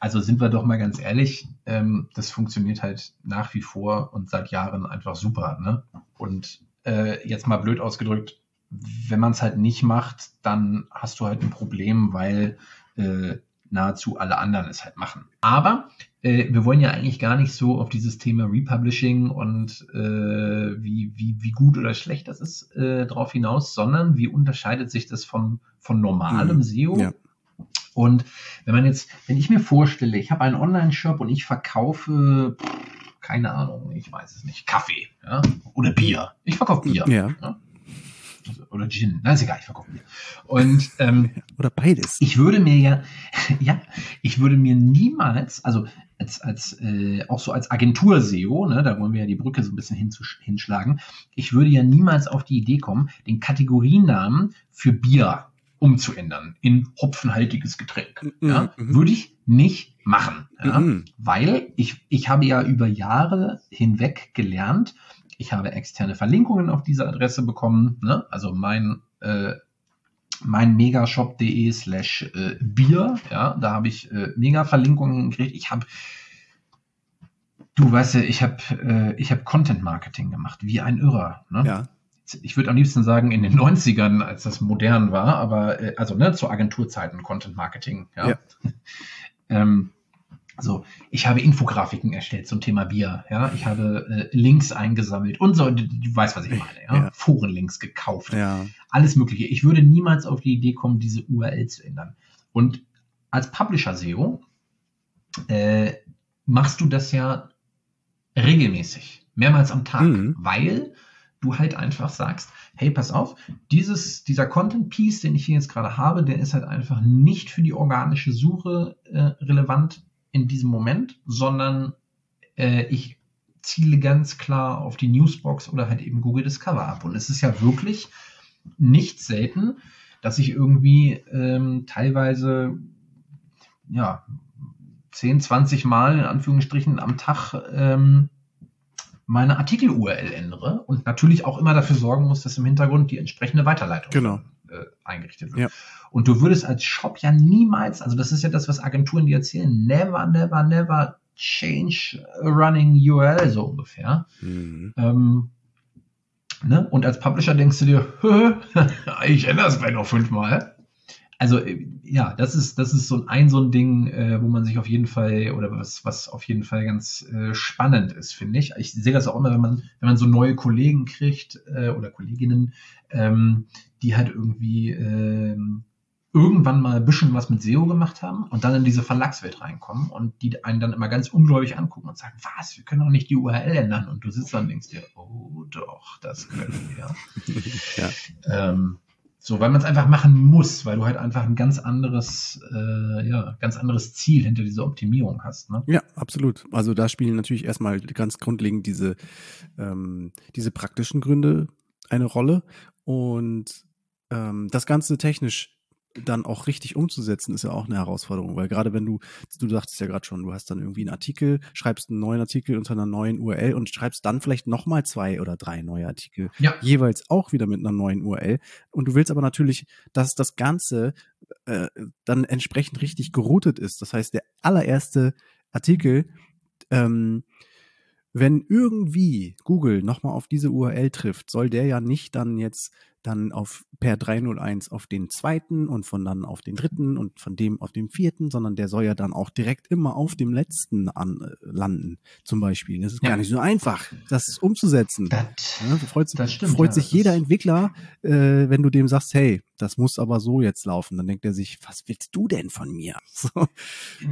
also sind wir doch mal ganz ehrlich, ähm, das funktioniert halt nach wie vor und seit Jahren einfach super. Ne? Und äh, jetzt mal blöd ausgedrückt, wenn man es halt nicht macht, dann hast du halt ein Problem, weil äh, nahezu alle anderen es halt machen. Aber äh, wir wollen ja eigentlich gar nicht so auf dieses Thema Republishing und äh, wie, wie, wie gut oder schlecht das ist äh, drauf hinaus, sondern wie unterscheidet sich das von, von normalem mhm. SEO? Ja. Und wenn man jetzt, wenn ich mir vorstelle, ich habe einen Online-Shop und ich verkaufe, keine Ahnung, ich weiß es nicht, Kaffee ja? oder Bier. Ich verkaufe Bier. Ja. ja? Oder Gin, na ist egal, ich verkaufe Bier. Und ähm, *laughs* oder beides. Ich würde mir ja, *laughs* ja, ich würde mir niemals, also als, als äh, auch so als Agentur-SEO, ne, da wollen wir ja die Brücke so ein bisschen hinschlagen, ich würde ja niemals auf die Idee kommen, den Kategorienamen für Bier umzuändern in hopfenhaltiges Getränk. Mhm. Ja, mhm. Würde ich nicht machen, ja, mhm. weil ich, ich habe ja über Jahre hinweg gelernt, ich habe externe Verlinkungen auf diese Adresse bekommen, ne? also mein äh, mein megashop.de slash äh, Bier, ja, da habe ich äh, Mega-Verlinkungen gekriegt. Ich habe, du weißt ja, ich habe äh, ich habe Content Marketing gemacht, wie ein Irrer. Ne? Ja ich würde am liebsten sagen, in den *laughs* 90ern, als das modern war, aber äh, also ne, zu Agenturzeiten Content Marketing, ja. ja. *laughs* ähm, so, ich habe Infografiken erstellt zum Thema Bier, ja. Ich habe äh, Links eingesammelt und so, du, du weißt, was ich meine, ja. ja. Forenlinks gekauft, ja. alles Mögliche. Ich würde niemals auf die Idee kommen, diese URL zu ändern. Und als Publisher SEO äh, machst du das ja regelmäßig, mehrmals am Tag, mhm. weil du halt einfach sagst, hey, pass auf, dieses, dieser Content Piece, den ich hier jetzt gerade habe, der ist halt einfach nicht für die organische Suche äh, relevant in diesem Moment, sondern äh, ich ziele ganz klar auf die Newsbox oder halt eben Google Discover ab. Und es ist ja wirklich nicht selten, dass ich irgendwie ähm, teilweise ja 10, 20 Mal in Anführungsstrichen am Tag ähm, meine Artikel-URL ändere und natürlich auch immer dafür sorgen muss, dass im Hintergrund die entsprechende Weiterleitung genau. äh, eingerichtet wird. Ja. Und du würdest als Shop ja niemals, also das ist ja das, was Agenturen dir erzählen, never, never, never change a running URL so ungefähr. Mhm. Ähm, ne? Und als Publisher denkst du dir, *laughs* ich ändere es gleich noch fünfmal also äh, ja, das ist, das ist so ein, so ein Ding, äh, wo man sich auf jeden Fall oder was, was auf jeden Fall ganz äh, spannend ist, finde ich. Ich sehe das auch immer, wenn man, wenn man so neue Kollegen kriegt äh, oder Kolleginnen, ähm, die halt irgendwie ähm, irgendwann mal ein bisschen was mit SEO gemacht haben und dann in diese Verlagswelt reinkommen und die einen dann immer ganz ungläubig angucken und sagen, was, wir können doch nicht die URL ändern. Und du sitzt dann und denkst dir, oh doch, das können wir. *laughs* ja. Ähm, so, weil man es einfach machen muss, weil du halt einfach ein ganz anderes, äh, ja, ganz anderes Ziel hinter dieser Optimierung hast. Ne? Ja, absolut. Also da spielen natürlich erstmal ganz grundlegend diese, ähm, diese praktischen Gründe eine Rolle. Und ähm, das Ganze technisch dann auch richtig umzusetzen, ist ja auch eine Herausforderung, weil gerade wenn du, du sagtest ja gerade schon, du hast dann irgendwie einen Artikel, schreibst einen neuen Artikel unter einer neuen URL und schreibst dann vielleicht nochmal zwei oder drei neue Artikel, ja. jeweils auch wieder mit einer neuen URL. Und du willst aber natürlich, dass das Ganze äh, dann entsprechend richtig geroutet ist. Das heißt, der allererste Artikel, ähm, wenn irgendwie Google nochmal auf diese URL trifft, soll der ja nicht dann jetzt dann auf per 301 auf den zweiten und von dann auf den dritten und von dem auf den vierten, sondern der soll ja dann auch direkt immer auf dem letzten an, äh, landen, zum Beispiel. Das ist ja. gar nicht so einfach, das umzusetzen. Das, ja, freut, das stimmt, freut ja, sich jeder Entwickler, äh, wenn du dem sagst, hey, das muss aber so jetzt laufen. Dann denkt er sich, was willst du denn von mir? *laughs* So.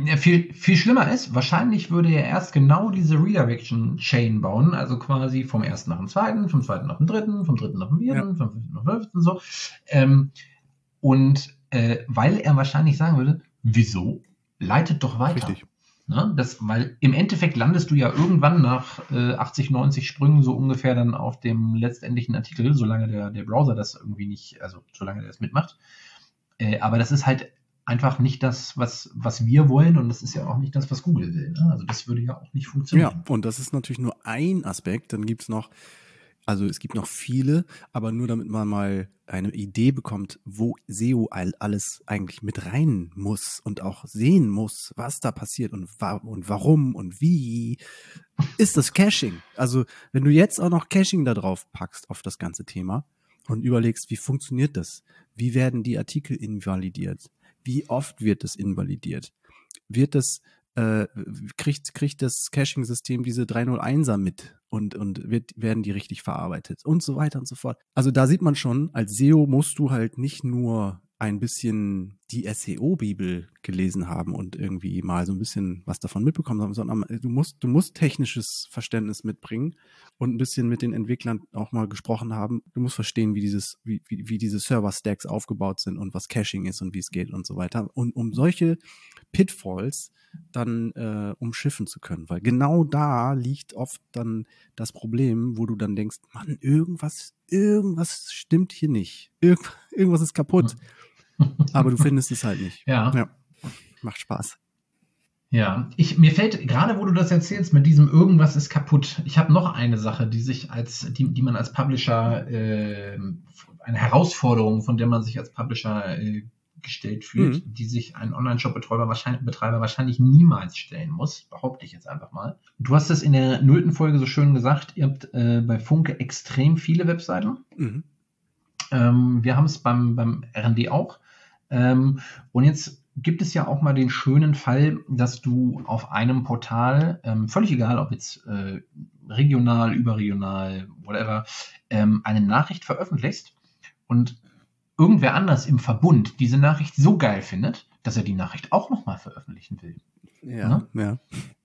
Ja, viel, viel schlimmer ist, wahrscheinlich würde er erst genau diese Redirection Chain bauen, also quasi vom ersten nach dem zweiten, vom zweiten nach dem dritten, vom dritten nach dem vierten, vom fünften nach dem fünften, so. Ähm, und äh, weil er wahrscheinlich sagen würde, wieso? Leitet doch weiter. Richtig. Ne? Das, weil im Endeffekt landest du ja irgendwann nach äh, 80, 90 Sprüngen so ungefähr dann auf dem letztendlichen Artikel, solange der, der Browser das irgendwie nicht, also solange der das mitmacht. Äh, aber das ist halt einfach nicht das, was, was wir wollen und das ist ja auch nicht das, was Google will. Ne? Also das würde ja auch nicht funktionieren. Ja, und das ist natürlich nur ein Aspekt. Dann gibt es noch also es gibt noch viele, aber nur damit man mal eine Idee bekommt, wo SEO alles eigentlich mit rein muss und auch sehen muss, was da passiert und, wa und warum und wie, ist das Caching. Also wenn du jetzt auch noch Caching da drauf packst auf das ganze Thema und überlegst, wie funktioniert das? Wie werden die Artikel invalidiert? Wie oft wird das invalidiert? Wird das äh, kriegt, kriegt das Caching-System diese 301er mit und, und wird, werden die richtig verarbeitet und so weiter und so fort. Also da sieht man schon, als SEO musst du halt nicht nur ein bisschen die SEO-Bibel gelesen haben und irgendwie mal so ein bisschen was davon mitbekommen haben, sondern du musst, du musst technisches Verständnis mitbringen und ein bisschen mit den Entwicklern auch mal gesprochen haben. Du musst verstehen, wie dieses, wie, wie, wie diese Server-Stacks aufgebaut sind und was Caching ist und wie es geht und so weiter. Und um solche Pitfalls dann äh, umschiffen zu können. Weil genau da liegt oft dann das Problem, wo du dann denkst, Mann, irgendwas, irgendwas stimmt hier nicht. Irg *laughs* irgendwas ist kaputt. Aber du findest es halt nicht. *laughs* Ja. ja. Macht Spaß. Ja, ich, mir fällt, gerade wo du das erzählst, mit diesem irgendwas ist kaputt, ich habe noch eine Sache, die sich als, die, die man als Publisher, äh, eine Herausforderung, von der man sich als Publisher äh, gestellt fühlt, mhm. die sich ein Online-Shop-Betreiber wahrscheinlich, Betreiber wahrscheinlich niemals stellen muss, behaupte ich jetzt einfach mal. Du hast es in der nullten Folge so schön gesagt, ihr habt äh, bei Funke extrem viele Webseiten. Mhm. Ähm, wir haben es beim, beim RD auch. Ähm, und jetzt gibt es ja auch mal den schönen Fall, dass du auf einem Portal, ähm, völlig egal, ob jetzt äh, regional, überregional, whatever, ähm, eine Nachricht veröffentlichst und irgendwer anders im Verbund diese Nachricht so geil findet, dass er die Nachricht auch nochmal veröffentlichen will. Ja, ne? ja.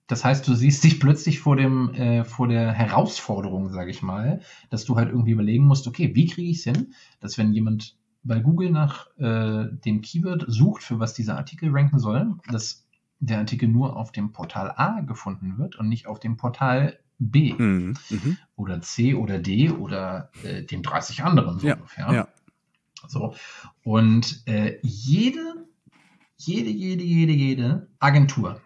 Das heißt, du siehst dich plötzlich vor dem, äh, vor der Herausforderung, sage ich mal, dass du halt irgendwie überlegen musst, okay, wie kriege ich es hin, dass wenn jemand bei Google nach äh, dem Keyword sucht, für was dieser Artikel ranken soll, dass der Artikel nur auf dem Portal A gefunden wird und nicht auf dem Portal B mhm. mhm. oder C oder D oder äh, den 30 anderen so ja, ungefähr. Ja. So. Und äh, jede, jede, jede, jede, jede Agentur,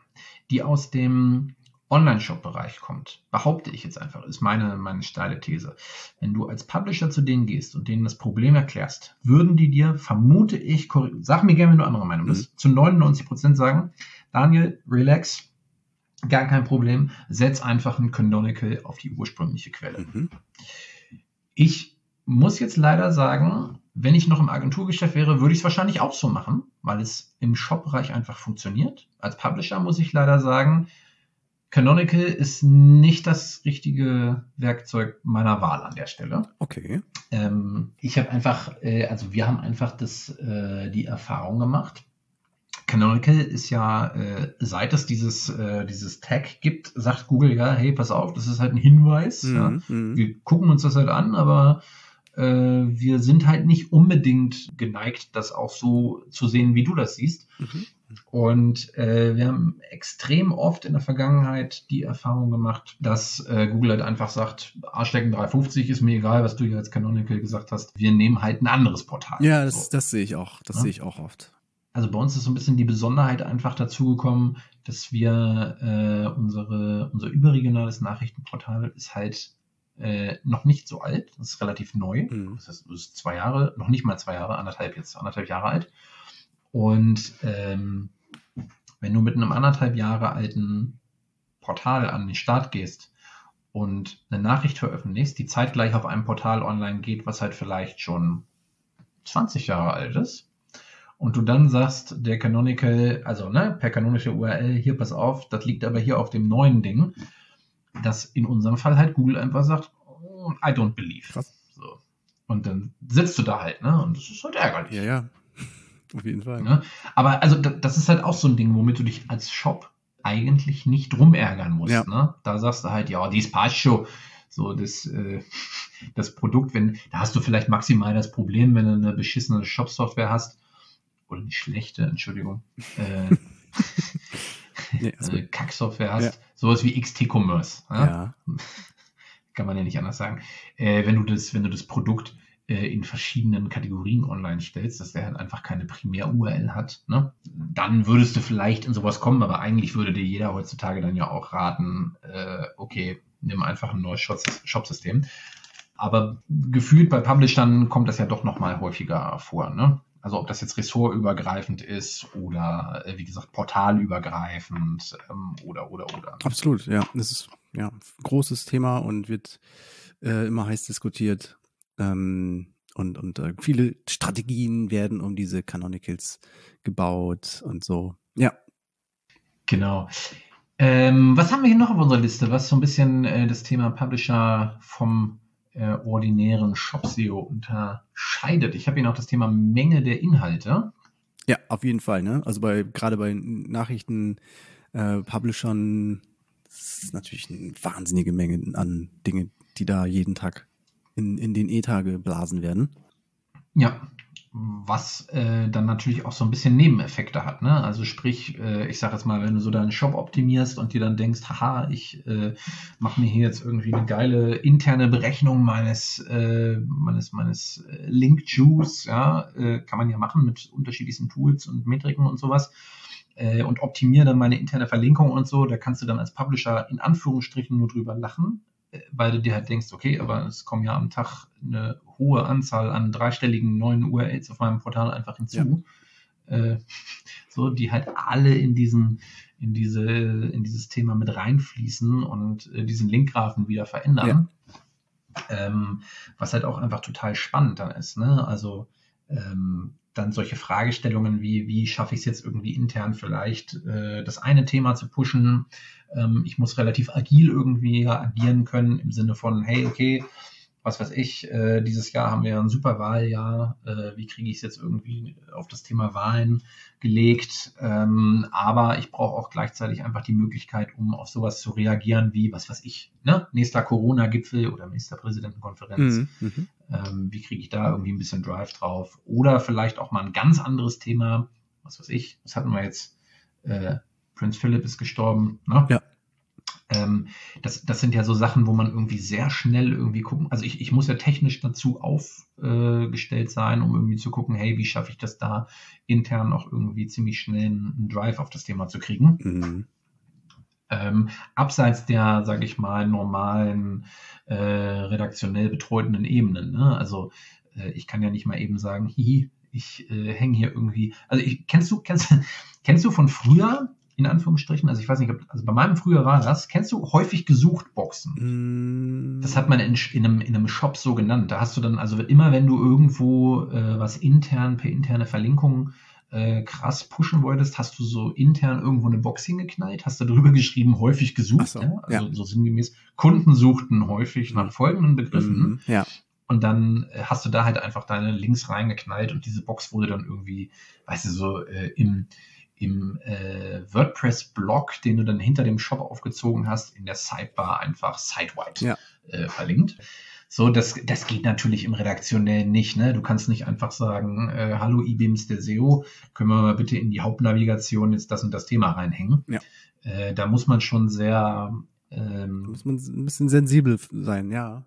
die aus dem Online-Shop-Bereich kommt, behaupte ich jetzt einfach, ist meine, meine steile These. Wenn du als Publisher zu denen gehst und denen das Problem erklärst, würden die dir, vermute ich, sag mir gerne, wenn du andere Meinung bist, mhm. zu 99 Prozent sagen, Daniel, relax, gar kein Problem, setz einfach ein Canonical auf die ursprüngliche Quelle. Mhm. Ich muss jetzt leider sagen, wenn ich noch im Agenturgeschäft wäre, würde ich es wahrscheinlich auch so machen, weil es im Shop-Bereich einfach funktioniert. Als Publisher muss ich leider sagen, Canonical ist nicht das richtige Werkzeug meiner Wahl an der Stelle. Okay. Ähm, ich habe einfach, äh, also wir haben einfach das, äh, die Erfahrung gemacht. Canonical ist ja, äh, seit es dieses, äh, dieses Tag gibt, sagt Google ja, hey, pass auf, das ist halt ein Hinweis. Mhm, ja. Mhm. Wir gucken uns das halt an, aber äh, wir sind halt nicht unbedingt geneigt, das auch so zu sehen, wie du das siehst. Mhm. Und äh, wir haben extrem oft in der Vergangenheit die Erfahrung gemacht, dass äh, Google halt einfach sagt, Arschlecken 350 ist mir egal, was du hier als Canonical gesagt hast. Wir nehmen halt ein anderes Portal. Ja, das, so. das sehe ich auch. Das ja? sehe ich auch oft. Also bei uns ist so ein bisschen die Besonderheit einfach dazugekommen, dass wir äh, unsere, unser überregionales Nachrichtenportal ist halt äh, noch nicht so alt, das ist relativ neu. Mhm. Das, ist, das ist zwei Jahre, noch nicht mal zwei Jahre, anderthalb jetzt, anderthalb Jahre alt. Und ähm, wenn du mit einem anderthalb Jahre alten Portal an den Start gehst und eine Nachricht veröffentlichst, die zeitgleich auf einem Portal online geht, was halt vielleicht schon 20 Jahre alt ist, und du dann sagst, der Canonical, also ne, per kanonische URL, hier pass auf, das liegt aber hier auf dem neuen Ding, dass in unserem Fall halt Google einfach sagt, oh, I don't believe. Krass. So. Und dann sitzt du da halt, ne? Und das ist halt ärgerlich. Ja, ja. Auf jeden Fall. Ne? Aber also das ist halt auch so ein Ding, womit du dich als Shop eigentlich nicht rumärgern musst. Ja. Ne? Da sagst du halt, ja, schon. So, das, äh, *laughs* das Produkt, wenn, da hast du vielleicht maximal das Problem, wenn du eine beschissene Shop-Software hast, oder eine schlechte, Entschuldigung, äh, *laughs* nee, äh, Kacksoftware hast, ja. sowas wie XT-Commerce. Ja? ja? *laughs* Kann man ja nicht anders sagen. Äh, wenn du das, wenn du das Produkt äh, in verschiedenen Kategorien online stellst, dass der halt einfach keine Primär-URL hat, ne? dann würdest du vielleicht in sowas kommen, aber eigentlich würde dir jeder heutzutage dann ja auch raten, äh, okay, nimm einfach ein neues Shop-System. Aber gefühlt bei Publishern kommt das ja doch nochmal häufiger vor. Ne? Also ob das jetzt ressortübergreifend ist oder äh, wie gesagt portalübergreifend ähm, oder oder oder. Absolut, ja. Das ist ja ein großes Thema und wird äh, immer heiß diskutiert. Ähm, und und äh, viele Strategien werden um diese Canonicals gebaut und so. Ja. Genau. Ähm, was haben wir hier noch auf unserer Liste, was so ein bisschen äh, das Thema Publisher vom äh, ordinären Shop-SEO unterscheidet. Ich habe hier noch das Thema Menge der Inhalte. Ja, auf jeden Fall. Ne? Also bei gerade bei Nachrichten, äh, Publishern ist natürlich eine wahnsinnige Menge an Dinge, die da jeden Tag in, in den Ether geblasen werden. Ja, was äh, dann natürlich auch so ein bisschen Nebeneffekte hat. Ne? Also sprich, äh, ich sage jetzt mal, wenn du so deinen Shop optimierst und dir dann denkst, haha, ich äh, mache mir hier jetzt irgendwie eine geile interne Berechnung meines äh, meines meines äh, Link Juice, ja, äh, kann man ja machen mit unterschiedlichsten Tools und Metriken und sowas äh, und optimiere dann meine interne Verlinkung und so. Da kannst du dann als Publisher in Anführungsstrichen nur drüber lachen weil du dir halt denkst, okay, aber es kommen ja am Tag eine hohe Anzahl an dreistelligen neuen URLs auf meinem Portal einfach hinzu. Ja. Äh, *laughs* so, die halt alle in diesen, in diese, in dieses Thema mit reinfließen und äh, diesen Linkgrafen wieder verändern. Ja. Ähm, was halt auch einfach total spannend dann ist. Ne? Also ähm, dann solche Fragestellungen wie, wie schaffe ich es jetzt irgendwie intern vielleicht äh, das eine Thema zu pushen, ähm, ich muss relativ agil irgendwie agieren können im Sinne von, hey, okay, was weiß ich, äh, dieses Jahr haben wir ein super Wahljahr, äh, wie kriege ich es jetzt irgendwie auf das Thema Wahlen gelegt, ähm, aber ich brauche auch gleichzeitig einfach die Möglichkeit, um auf sowas zu reagieren wie, was weiß ich, ne? nächster Corona-Gipfel oder nächster Präsidentenkonferenz, mhm, mhm. ähm, wie kriege ich da irgendwie ein bisschen Drive drauf oder vielleicht auch mal ein ganz anderes Thema, was weiß ich, was hatten wir jetzt, äh, Prince Philip ist gestorben. Ne? Ja. Ähm, das, das sind ja so Sachen, wo man irgendwie sehr schnell irgendwie gucken. Also ich, ich muss ja technisch dazu aufgestellt äh, sein, um irgendwie zu gucken, hey, wie schaffe ich das da intern auch irgendwie ziemlich schnell einen Drive auf das Thema zu kriegen. Mhm. Ähm, abseits der, sage ich mal, normalen äh, redaktionell betreutenden Ebenen. Ne? Also äh, ich kann ja nicht mal eben sagen, hihi, ich äh, hänge hier irgendwie. Also ich, kennst du, kennst, *laughs* kennst du von früher in Anführungsstrichen, also ich weiß nicht, ob, also bei meinem früher war das, kennst du häufig gesucht Boxen? Mm. Das hat man in, in, einem, in einem Shop so genannt. Da hast du dann, also immer wenn du irgendwo äh, was intern per interne Verlinkung äh, krass pushen wolltest, hast du so intern irgendwo eine Box hingeknallt, hast da drüber geschrieben, häufig gesucht, so, ja? also ja. so sinngemäß, Kunden suchten häufig nach folgenden Begriffen. Mm, ja. Und dann äh, hast du da halt einfach deine Links reingeknallt und diese Box wurde dann irgendwie, weißt du, so äh, im im äh, WordPress-Blog, den du dann hinter dem Shop aufgezogen hast, in der Sidebar einfach sidewide ja. äh, verlinkt. So, das, das geht natürlich im Redaktionellen nicht. Ne? Du kannst nicht einfach sagen, äh, hallo IBIMS der SEO, können wir mal bitte in die Hauptnavigation jetzt das und das Thema reinhängen. Ja. Äh, da muss man schon sehr ähm, muss man ein bisschen sensibel sein, ja.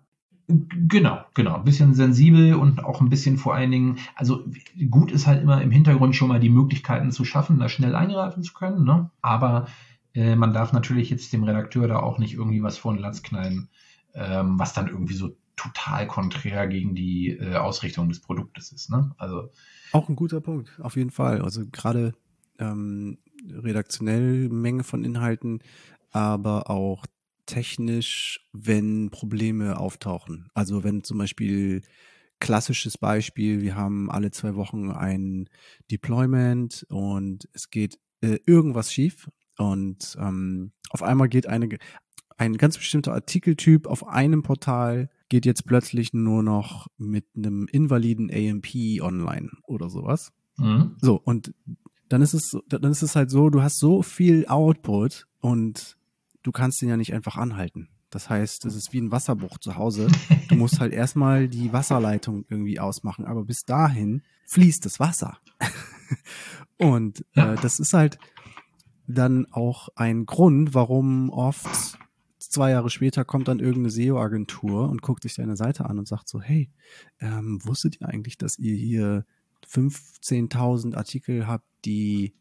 Genau, genau. Ein bisschen sensibel und auch ein bisschen vor allen Dingen, also gut ist halt immer im Hintergrund schon mal die Möglichkeiten zu schaffen, da schnell eingreifen zu können, ne? Aber äh, man darf natürlich jetzt dem Redakteur da auch nicht irgendwie was vor den Latz knallen, ähm, was dann irgendwie so total konträr gegen die äh, Ausrichtung des Produktes ist, ne? Also. Auch ein guter Punkt, auf jeden Fall. Also gerade ähm, redaktionell Menge von Inhalten, aber auch technisch, wenn Probleme auftauchen. Also wenn zum Beispiel klassisches Beispiel, wir haben alle zwei Wochen ein Deployment und es geht äh, irgendwas schief und ähm, auf einmal geht eine, ein ganz bestimmter Artikeltyp auf einem Portal geht jetzt plötzlich nur noch mit einem invaliden AMP online oder sowas. Mhm. So, und dann ist es, dann ist es halt so, du hast so viel Output und du kannst den ja nicht einfach anhalten. Das heißt, es ist wie ein Wasserbruch zu Hause. Du musst halt erstmal die Wasserleitung irgendwie ausmachen, aber bis dahin fließt das Wasser. *laughs* Und äh, das ist halt, dann auch ein Grund, warum oft zwei Jahre später kommt dann irgendeine SEO-Agentur und guckt sich deine Seite an und sagt so, hey, ähm, wusstet ihr eigentlich, dass ihr hier 15.000 Artikel habt, die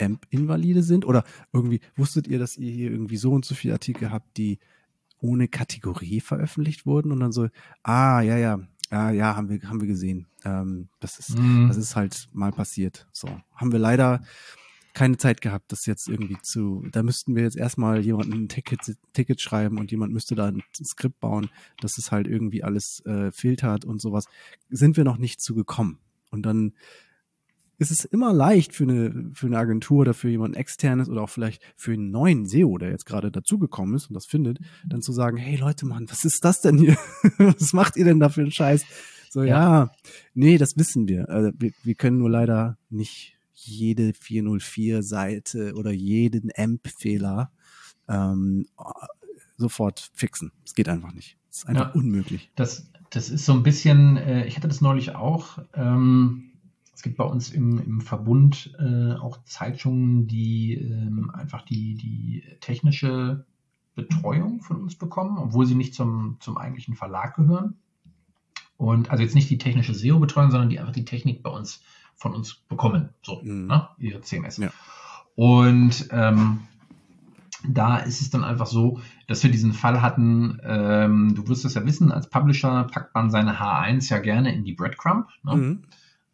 AMP-Invalide sind? Oder irgendwie wusstet ihr, dass ihr hier irgendwie so und so viele Artikel habt, die ohne Kategorie veröffentlicht wurden? Und dann so, ah, ja, ja, ja, ja, haben wir, haben wir gesehen. Ähm, das ist, mhm. das ist halt mal passiert. So. Haben wir leider keine Zeit gehabt, das jetzt irgendwie zu, da müssten wir jetzt erstmal jemanden ein Ticket, Ticket schreiben und jemand müsste da ein Skript bauen, dass es halt irgendwie alles äh, filtert und sowas. Sind wir noch nicht zu gekommen. Und dann ist es immer leicht für eine, für eine Agentur oder für jemanden externes oder auch vielleicht für einen neuen SEO, der jetzt gerade dazugekommen ist und das findet, dann zu sagen, hey Leute, Mann, was ist das denn hier? *laughs* was macht ihr denn da für einen Scheiß? So, ja, ja nee, das wissen wir. Also, wir. Wir können nur leider nicht jede 404-Seite oder jeden AMP-Fehler ähm, sofort fixen. Es geht einfach nicht. Es ist einfach ja, unmöglich. Das, das ist so ein bisschen, äh, ich hatte das neulich auch. Ähm, es gibt bei uns im, im Verbund äh, auch Zeitungen, die ähm, einfach die, die technische Betreuung von uns bekommen, obwohl sie nicht zum, zum eigentlichen Verlag gehören. Und also jetzt nicht die technische SEO-Betreuung, sondern die einfach die Technik bei uns von uns bekommen. So, mhm. ne? Ihr CMS. Ja. Und ähm, da ist es dann einfach so, dass wir diesen Fall hatten, ähm, du wirst es ja wissen, als Publisher packt man seine H1 ja gerne in die Breadcrumb. Ne? Mhm.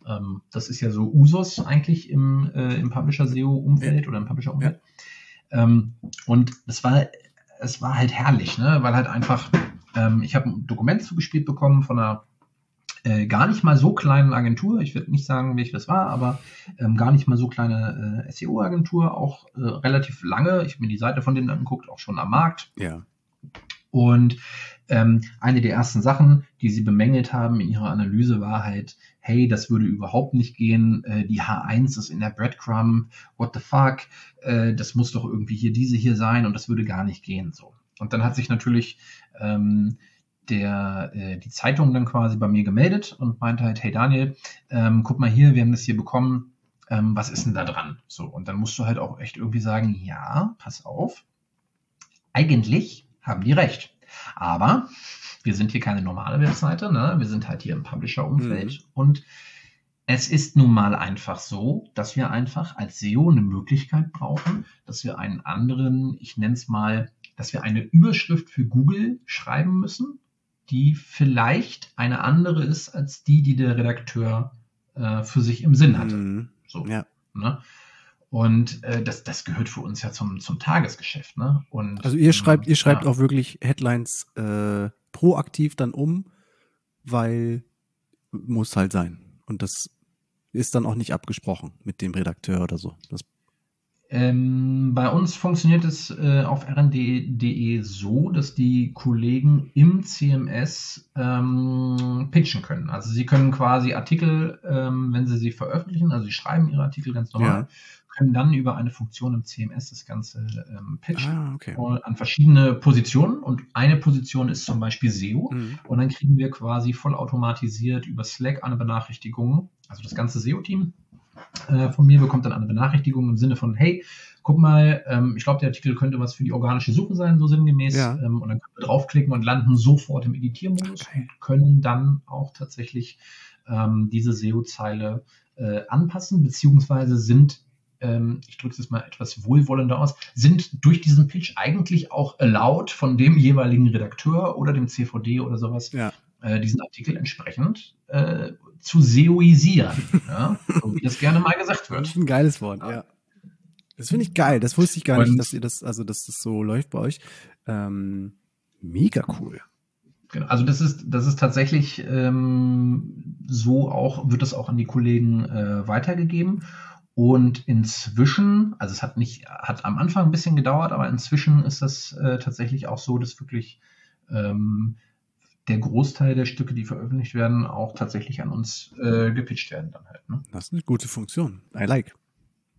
Ähm, das ist ja so Usus eigentlich im, äh, im Publisher-SEO-Umfeld ja. oder im Publisher-Umfeld. Ja. Ähm, und es war, es war halt herrlich, ne? weil halt einfach, ähm, ich habe ein Dokument zugespielt bekommen von einer äh, gar nicht mal so kleinen Agentur, ich würde nicht sagen, welche das war, aber ähm, gar nicht mal so kleine äh, SEO-Agentur, auch äh, relativ lange. Ich habe mir die Seite von denen angeguckt, auch schon am Markt. Ja. Und ähm, eine der ersten Sachen, die sie bemängelt haben in ihrer Analyse, war halt, hey, das würde überhaupt nicht gehen, äh, die H1 ist in der Breadcrumb, what the fuck, äh, das muss doch irgendwie hier diese hier sein und das würde gar nicht gehen. So. Und dann hat sich natürlich ähm, der, äh, die Zeitung dann quasi bei mir gemeldet und meinte halt, hey Daniel, ähm, guck mal hier, wir haben das hier bekommen, ähm, was ist denn da dran? So, und dann musst du halt auch echt irgendwie sagen, ja, pass auf, eigentlich haben die recht. Aber wir sind hier keine normale Webseite, ne? wir sind halt hier im Publisher-Umfeld mhm. und es ist nun mal einfach so, dass wir einfach als SEO eine Möglichkeit brauchen, dass wir einen anderen, ich nenne es mal, dass wir eine Überschrift für Google schreiben müssen, die vielleicht eine andere ist als die, die der Redakteur äh, für sich im Sinn hatte. Mhm. So, ja. Ne? Und äh, das, das gehört für uns ja zum, zum Tagesgeschäft. Ne? Und, also ihr schreibt, ihr schreibt ja. auch wirklich Headlines äh, proaktiv dann um, weil muss halt sein. Und das ist dann auch nicht abgesprochen mit dem Redakteur oder so. Das ähm, bei uns funktioniert es äh, auf rnd.de so, dass die Kollegen im CMS ähm, pitchen können. Also sie können quasi Artikel, ähm, wenn sie sie veröffentlichen, also sie schreiben ihre Artikel ganz normal, ja. können dann über eine Funktion im CMS das Ganze ähm, pitchen ah, okay. an verschiedene Positionen. Und eine Position ist zum Beispiel SEO. Mhm. Und dann kriegen wir quasi vollautomatisiert über Slack eine Benachrichtigung, also das ganze SEO-Team äh, von mir bekommt dann eine Benachrichtigung im Sinne von, hey, guck mal, ähm, ich glaube, der Artikel könnte was für die organische Suche sein, so sinngemäß. Ja. Ähm, und dann können wir draufklicken und landen sofort im Editiermodus okay. und können dann auch tatsächlich ähm, diese SEO-Zeile äh, anpassen, beziehungsweise sind ähm, ich drücke es jetzt mal etwas wohlwollender aus, sind durch diesen Pitch eigentlich auch allowed von dem jeweiligen Redakteur oder dem CVD oder sowas, ja. Äh, diesen Artikel entsprechend äh, zu SEOisieren, *laughs* ja, so wie das gerne mal gesagt wird. Das ist ein geiles Wort, ja. ja. Das finde ich geil. Das wusste ich gar Und, nicht, dass ihr das, also dass das so läuft bei euch. Ähm, mega cool. Genau. Also das ist, das ist tatsächlich ähm, so auch, wird das auch an die Kollegen äh, weitergegeben. Und inzwischen, also es hat nicht, hat am Anfang ein bisschen gedauert, aber inzwischen ist das äh, tatsächlich auch so, dass wirklich ähm, der Großteil der Stücke, die veröffentlicht werden, auch tatsächlich an uns äh, gepitcht werden dann halt. Ne? Das ist eine gute Funktion. I like.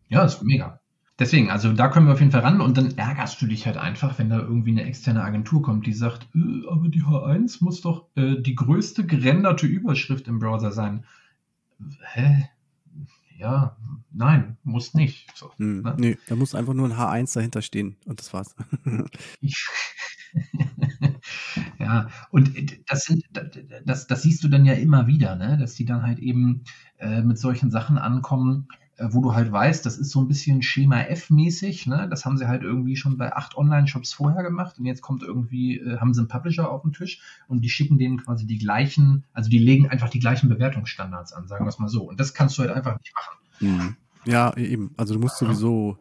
Ja, ist mega. Deswegen, also da können wir auf jeden Fall ran und dann ärgerst du dich halt einfach, wenn da irgendwie eine externe Agentur kommt, die sagt, äh, aber die H1 muss doch äh, die größte gerenderte Überschrift im Browser sein. Hä? ja, nein, muss nicht. So, hm, ne? Nee, da muss einfach nur ein H1 dahinter stehen und das war's. *laughs* ja, und das sind, das, das siehst du dann ja immer wieder, ne? dass die dann halt eben äh, mit solchen Sachen ankommen, äh, wo du halt weißt, das ist so ein bisschen Schema F-mäßig, ne? Das haben sie halt irgendwie schon bei acht Online-Shops vorher gemacht und jetzt kommt irgendwie, äh, haben sie einen Publisher auf den Tisch und die schicken denen quasi die gleichen, also die legen einfach die gleichen Bewertungsstandards an, sagen wir es mal so. Und das kannst du halt einfach nicht machen. Mhm. Ja, eben. Also du musst sowieso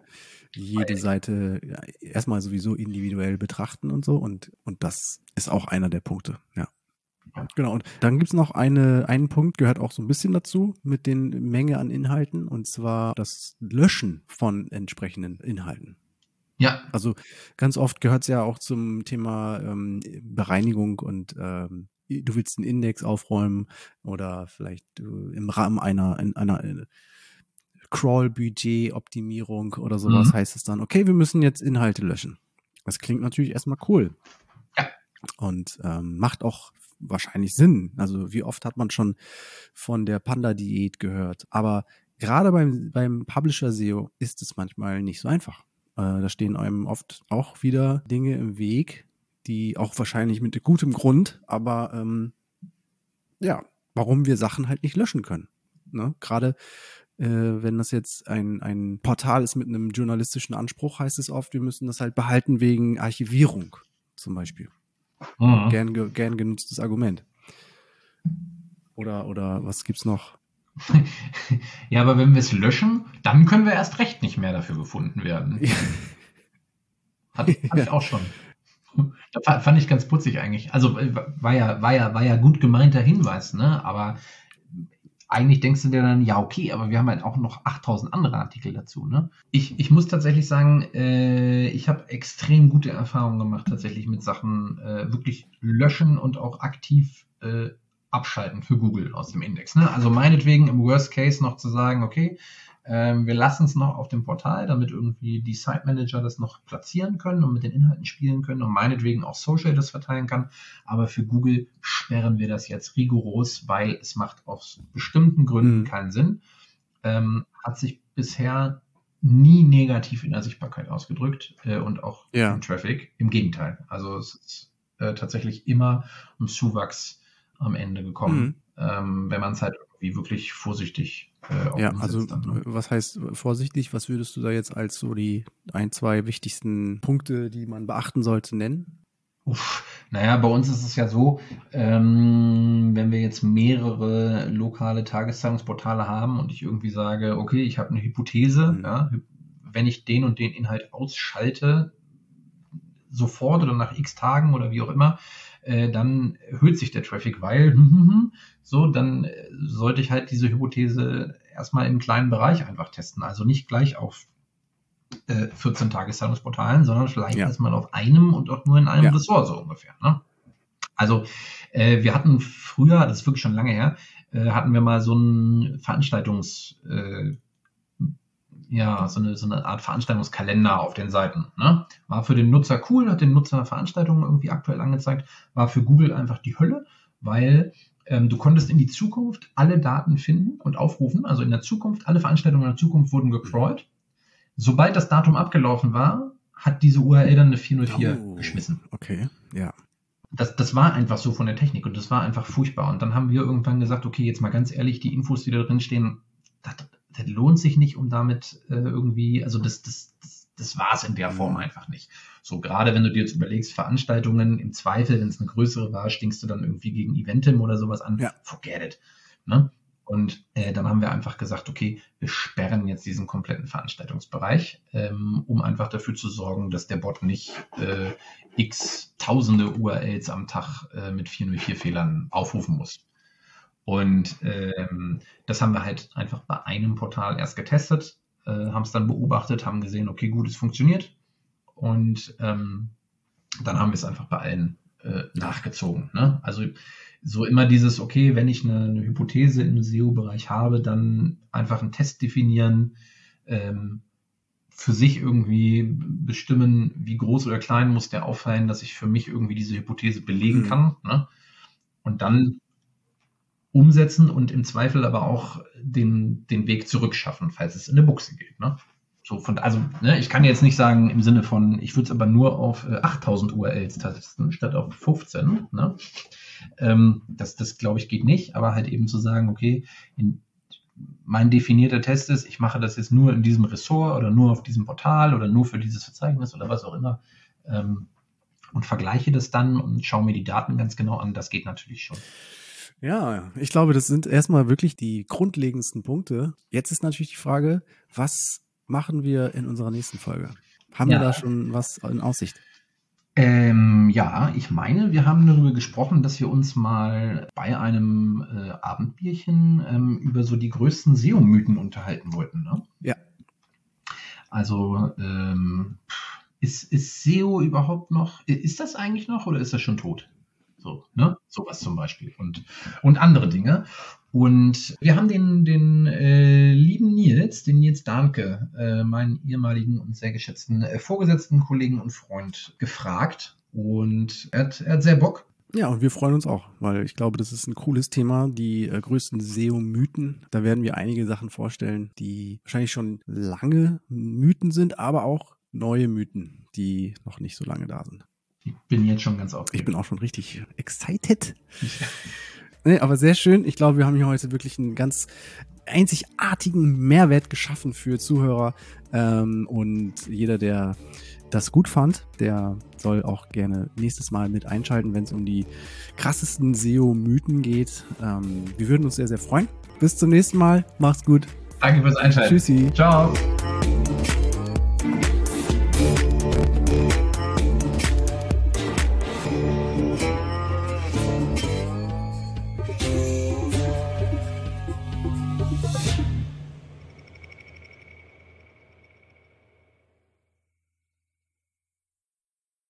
jede Seite ja, erstmal sowieso individuell betrachten und so und, und das ist auch einer der Punkte, ja. Genau, und dann gibt es noch eine, einen Punkt, gehört auch so ein bisschen dazu mit den Menge an Inhalten, und zwar das Löschen von entsprechenden Inhalten. Ja. Also ganz oft gehört es ja auch zum Thema ähm, Bereinigung und ähm, du willst einen Index aufräumen oder vielleicht du, im Rahmen einer, in, einer äh, Crawl-Budget-Optimierung oder sowas mhm. heißt es dann, okay, wir müssen jetzt Inhalte löschen. Das klingt natürlich erstmal cool. Ja. Und ähm, macht auch wahrscheinlich Sinn. Also wie oft hat man schon von der Panda-Diät gehört. Aber gerade beim, beim Publisher-SEO ist es manchmal nicht so einfach. Äh, da stehen einem oft auch wieder Dinge im Weg, die auch wahrscheinlich mit gutem Grund, aber ähm, ja, warum wir Sachen halt nicht löschen können. Ne? Gerade äh, wenn das jetzt ein, ein Portal ist mit einem journalistischen Anspruch, heißt es oft, wir müssen das halt behalten wegen Archivierung zum Beispiel. Mhm. Gern, gern genutztes Argument. Oder, oder was gibt's noch? *laughs* ja, aber wenn wir es löschen, dann können wir erst recht nicht mehr dafür gefunden werden. Hat, hatte ich auch schon. Das fand ich ganz putzig eigentlich. Also äh, war ja, war ja, war ja gut gemeinter Hinweis, ne? Aber eigentlich denkst du dir dann, ja, okay, aber wir haben halt auch noch 8000 andere Artikel dazu. Ne? Ich, ich muss tatsächlich sagen, äh, ich habe extrem gute Erfahrungen gemacht, tatsächlich mit Sachen äh, wirklich löschen und auch aktiv äh, abschalten für Google aus dem Index. Ne? Also meinetwegen im Worst Case noch zu sagen, okay, ähm, wir lassen es noch auf dem Portal, damit irgendwie die Site Manager das noch platzieren können und mit den Inhalten spielen können und meinetwegen auch Social das verteilen kann. Aber für Google sperren wir das jetzt rigoros, weil es macht aus bestimmten Gründen mhm. keinen Sinn. Ähm, hat sich bisher nie negativ in der Sichtbarkeit ausgedrückt äh, und auch ja. im Traffic. Im Gegenteil. Also es ist äh, tatsächlich immer um Zuwachs am Ende gekommen, mhm. ähm, wenn man es halt irgendwie wirklich vorsichtig äh, ja, also dann, was heißt vorsichtig? Was würdest du da jetzt als so die ein, zwei wichtigsten Punkte, die man beachten sollte, nennen? Uff, naja, bei uns ist es ja so, ähm, wenn wir jetzt mehrere lokale Tageszeitungsportale haben und ich irgendwie sage, okay, ich habe eine Hypothese, mhm. ja, wenn ich den und den Inhalt ausschalte, sofort oder nach x Tagen oder wie auch immer, äh, dann erhöht sich der Traffic, weil *laughs* hm, hm, hm, so, dann äh, sollte ich halt diese Hypothese erstmal im kleinen Bereich einfach testen. Also nicht gleich auf äh, 14 Tageszeitungsportalen, sondern vielleicht ja. erstmal auf einem und auch nur in einem ja. Ressort so ungefähr. Ne? Also äh, wir hatten früher, das ist wirklich schon lange her, äh, hatten wir mal so einen Veranstaltungs äh, ja, so eine, so eine Art Veranstaltungskalender auf den Seiten. Ne? War für den Nutzer cool, hat den Nutzer Veranstaltungen irgendwie aktuell angezeigt, war für Google einfach die Hölle, weil du konntest in die Zukunft alle Daten finden und aufrufen. Also in der Zukunft, alle Veranstaltungen in der Zukunft wurden gecrawlt. Sobald das Datum abgelaufen war, hat diese URL dann eine 404 oh, geschmissen. Okay, ja. Das, das war einfach so von der Technik und das war einfach furchtbar. Und dann haben wir irgendwann gesagt, okay, jetzt mal ganz ehrlich, die Infos, die da drin stehen, das, das lohnt sich nicht, um damit äh, irgendwie, also das, das, das, das war es in der Form einfach nicht. So, gerade wenn du dir jetzt überlegst, Veranstaltungen, im Zweifel, wenn es eine größere war, stinkst du dann irgendwie gegen Eventim oder sowas an, ja. forget it. Ne? Und äh, dann haben wir einfach gesagt, okay, wir sperren jetzt diesen kompletten Veranstaltungsbereich, ähm, um einfach dafür zu sorgen, dass der Bot nicht äh, x tausende URLs am Tag äh, mit 404-Fehlern aufrufen muss. Und ähm, das haben wir halt einfach bei einem Portal erst getestet, äh, haben es dann beobachtet, haben gesehen, okay, gut, es funktioniert. Und ähm, dann haben wir es einfach bei allen äh, nachgezogen. Ne? Also so immer dieses, okay, wenn ich eine, eine Hypothese im SEO-Bereich habe, dann einfach einen Test definieren, ähm, für sich irgendwie bestimmen, wie groß oder klein muss der auffallen, dass ich für mich irgendwie diese Hypothese belegen mhm. kann. Ne? Und dann umsetzen und im Zweifel aber auch den, den Weg zurückschaffen, falls es in eine Buchse geht. Ne? So von, also, ne, ich kann jetzt nicht sagen im Sinne von, ich würde es aber nur auf äh, 8000 URLs testen, statt auf 15. Ne? Ähm, das, das glaube ich, geht nicht, aber halt eben zu sagen, okay, in, mein definierter Test ist, ich mache das jetzt nur in diesem Ressort oder nur auf diesem Portal oder nur für dieses Verzeichnis oder was auch immer ähm, und vergleiche das dann und schaue mir die Daten ganz genau an. Das geht natürlich schon. Ja, ich glaube, das sind erstmal wirklich die grundlegendsten Punkte. Jetzt ist natürlich die Frage, was machen wir in unserer nächsten Folge? Haben ja. wir da schon was in Aussicht? Ähm, ja, ich meine, wir haben darüber gesprochen, dass wir uns mal bei einem äh, Abendbierchen ähm, über so die größten SEO-Mythen unterhalten wollten. Ne? Ja. Also, ähm, ist, ist SEO überhaupt noch, ist das eigentlich noch oder ist das schon tot? So, ne? Sowas zum Beispiel und, und andere Dinge. Und wir haben den, den äh, lieben Nils, den Nils Dahnke, äh, meinen ehemaligen und sehr geschätzten äh, Vorgesetzten, Kollegen und Freund, gefragt. Und er hat, er hat sehr Bock. Ja, und wir freuen uns auch, weil ich glaube, das ist ein cooles Thema. Die äh, größten SEO-Mythen. Da werden wir einige Sachen vorstellen, die wahrscheinlich schon lange Mythen sind, aber auch neue Mythen, die noch nicht so lange da sind. Ich bin jetzt schon ganz aufgeregt. Ich bin auch schon richtig excited. *laughs* nee, aber sehr schön. Ich glaube, wir haben hier heute wirklich einen ganz einzigartigen Mehrwert geschaffen für Zuhörer. Ähm, und jeder, der das gut fand, der soll auch gerne nächstes Mal mit einschalten, wenn es um die krassesten SEO-Mythen geht. Ähm, wir würden uns sehr, sehr freuen. Bis zum nächsten Mal. Mach's gut. Danke fürs Einschalten. Tschüssi. Ciao.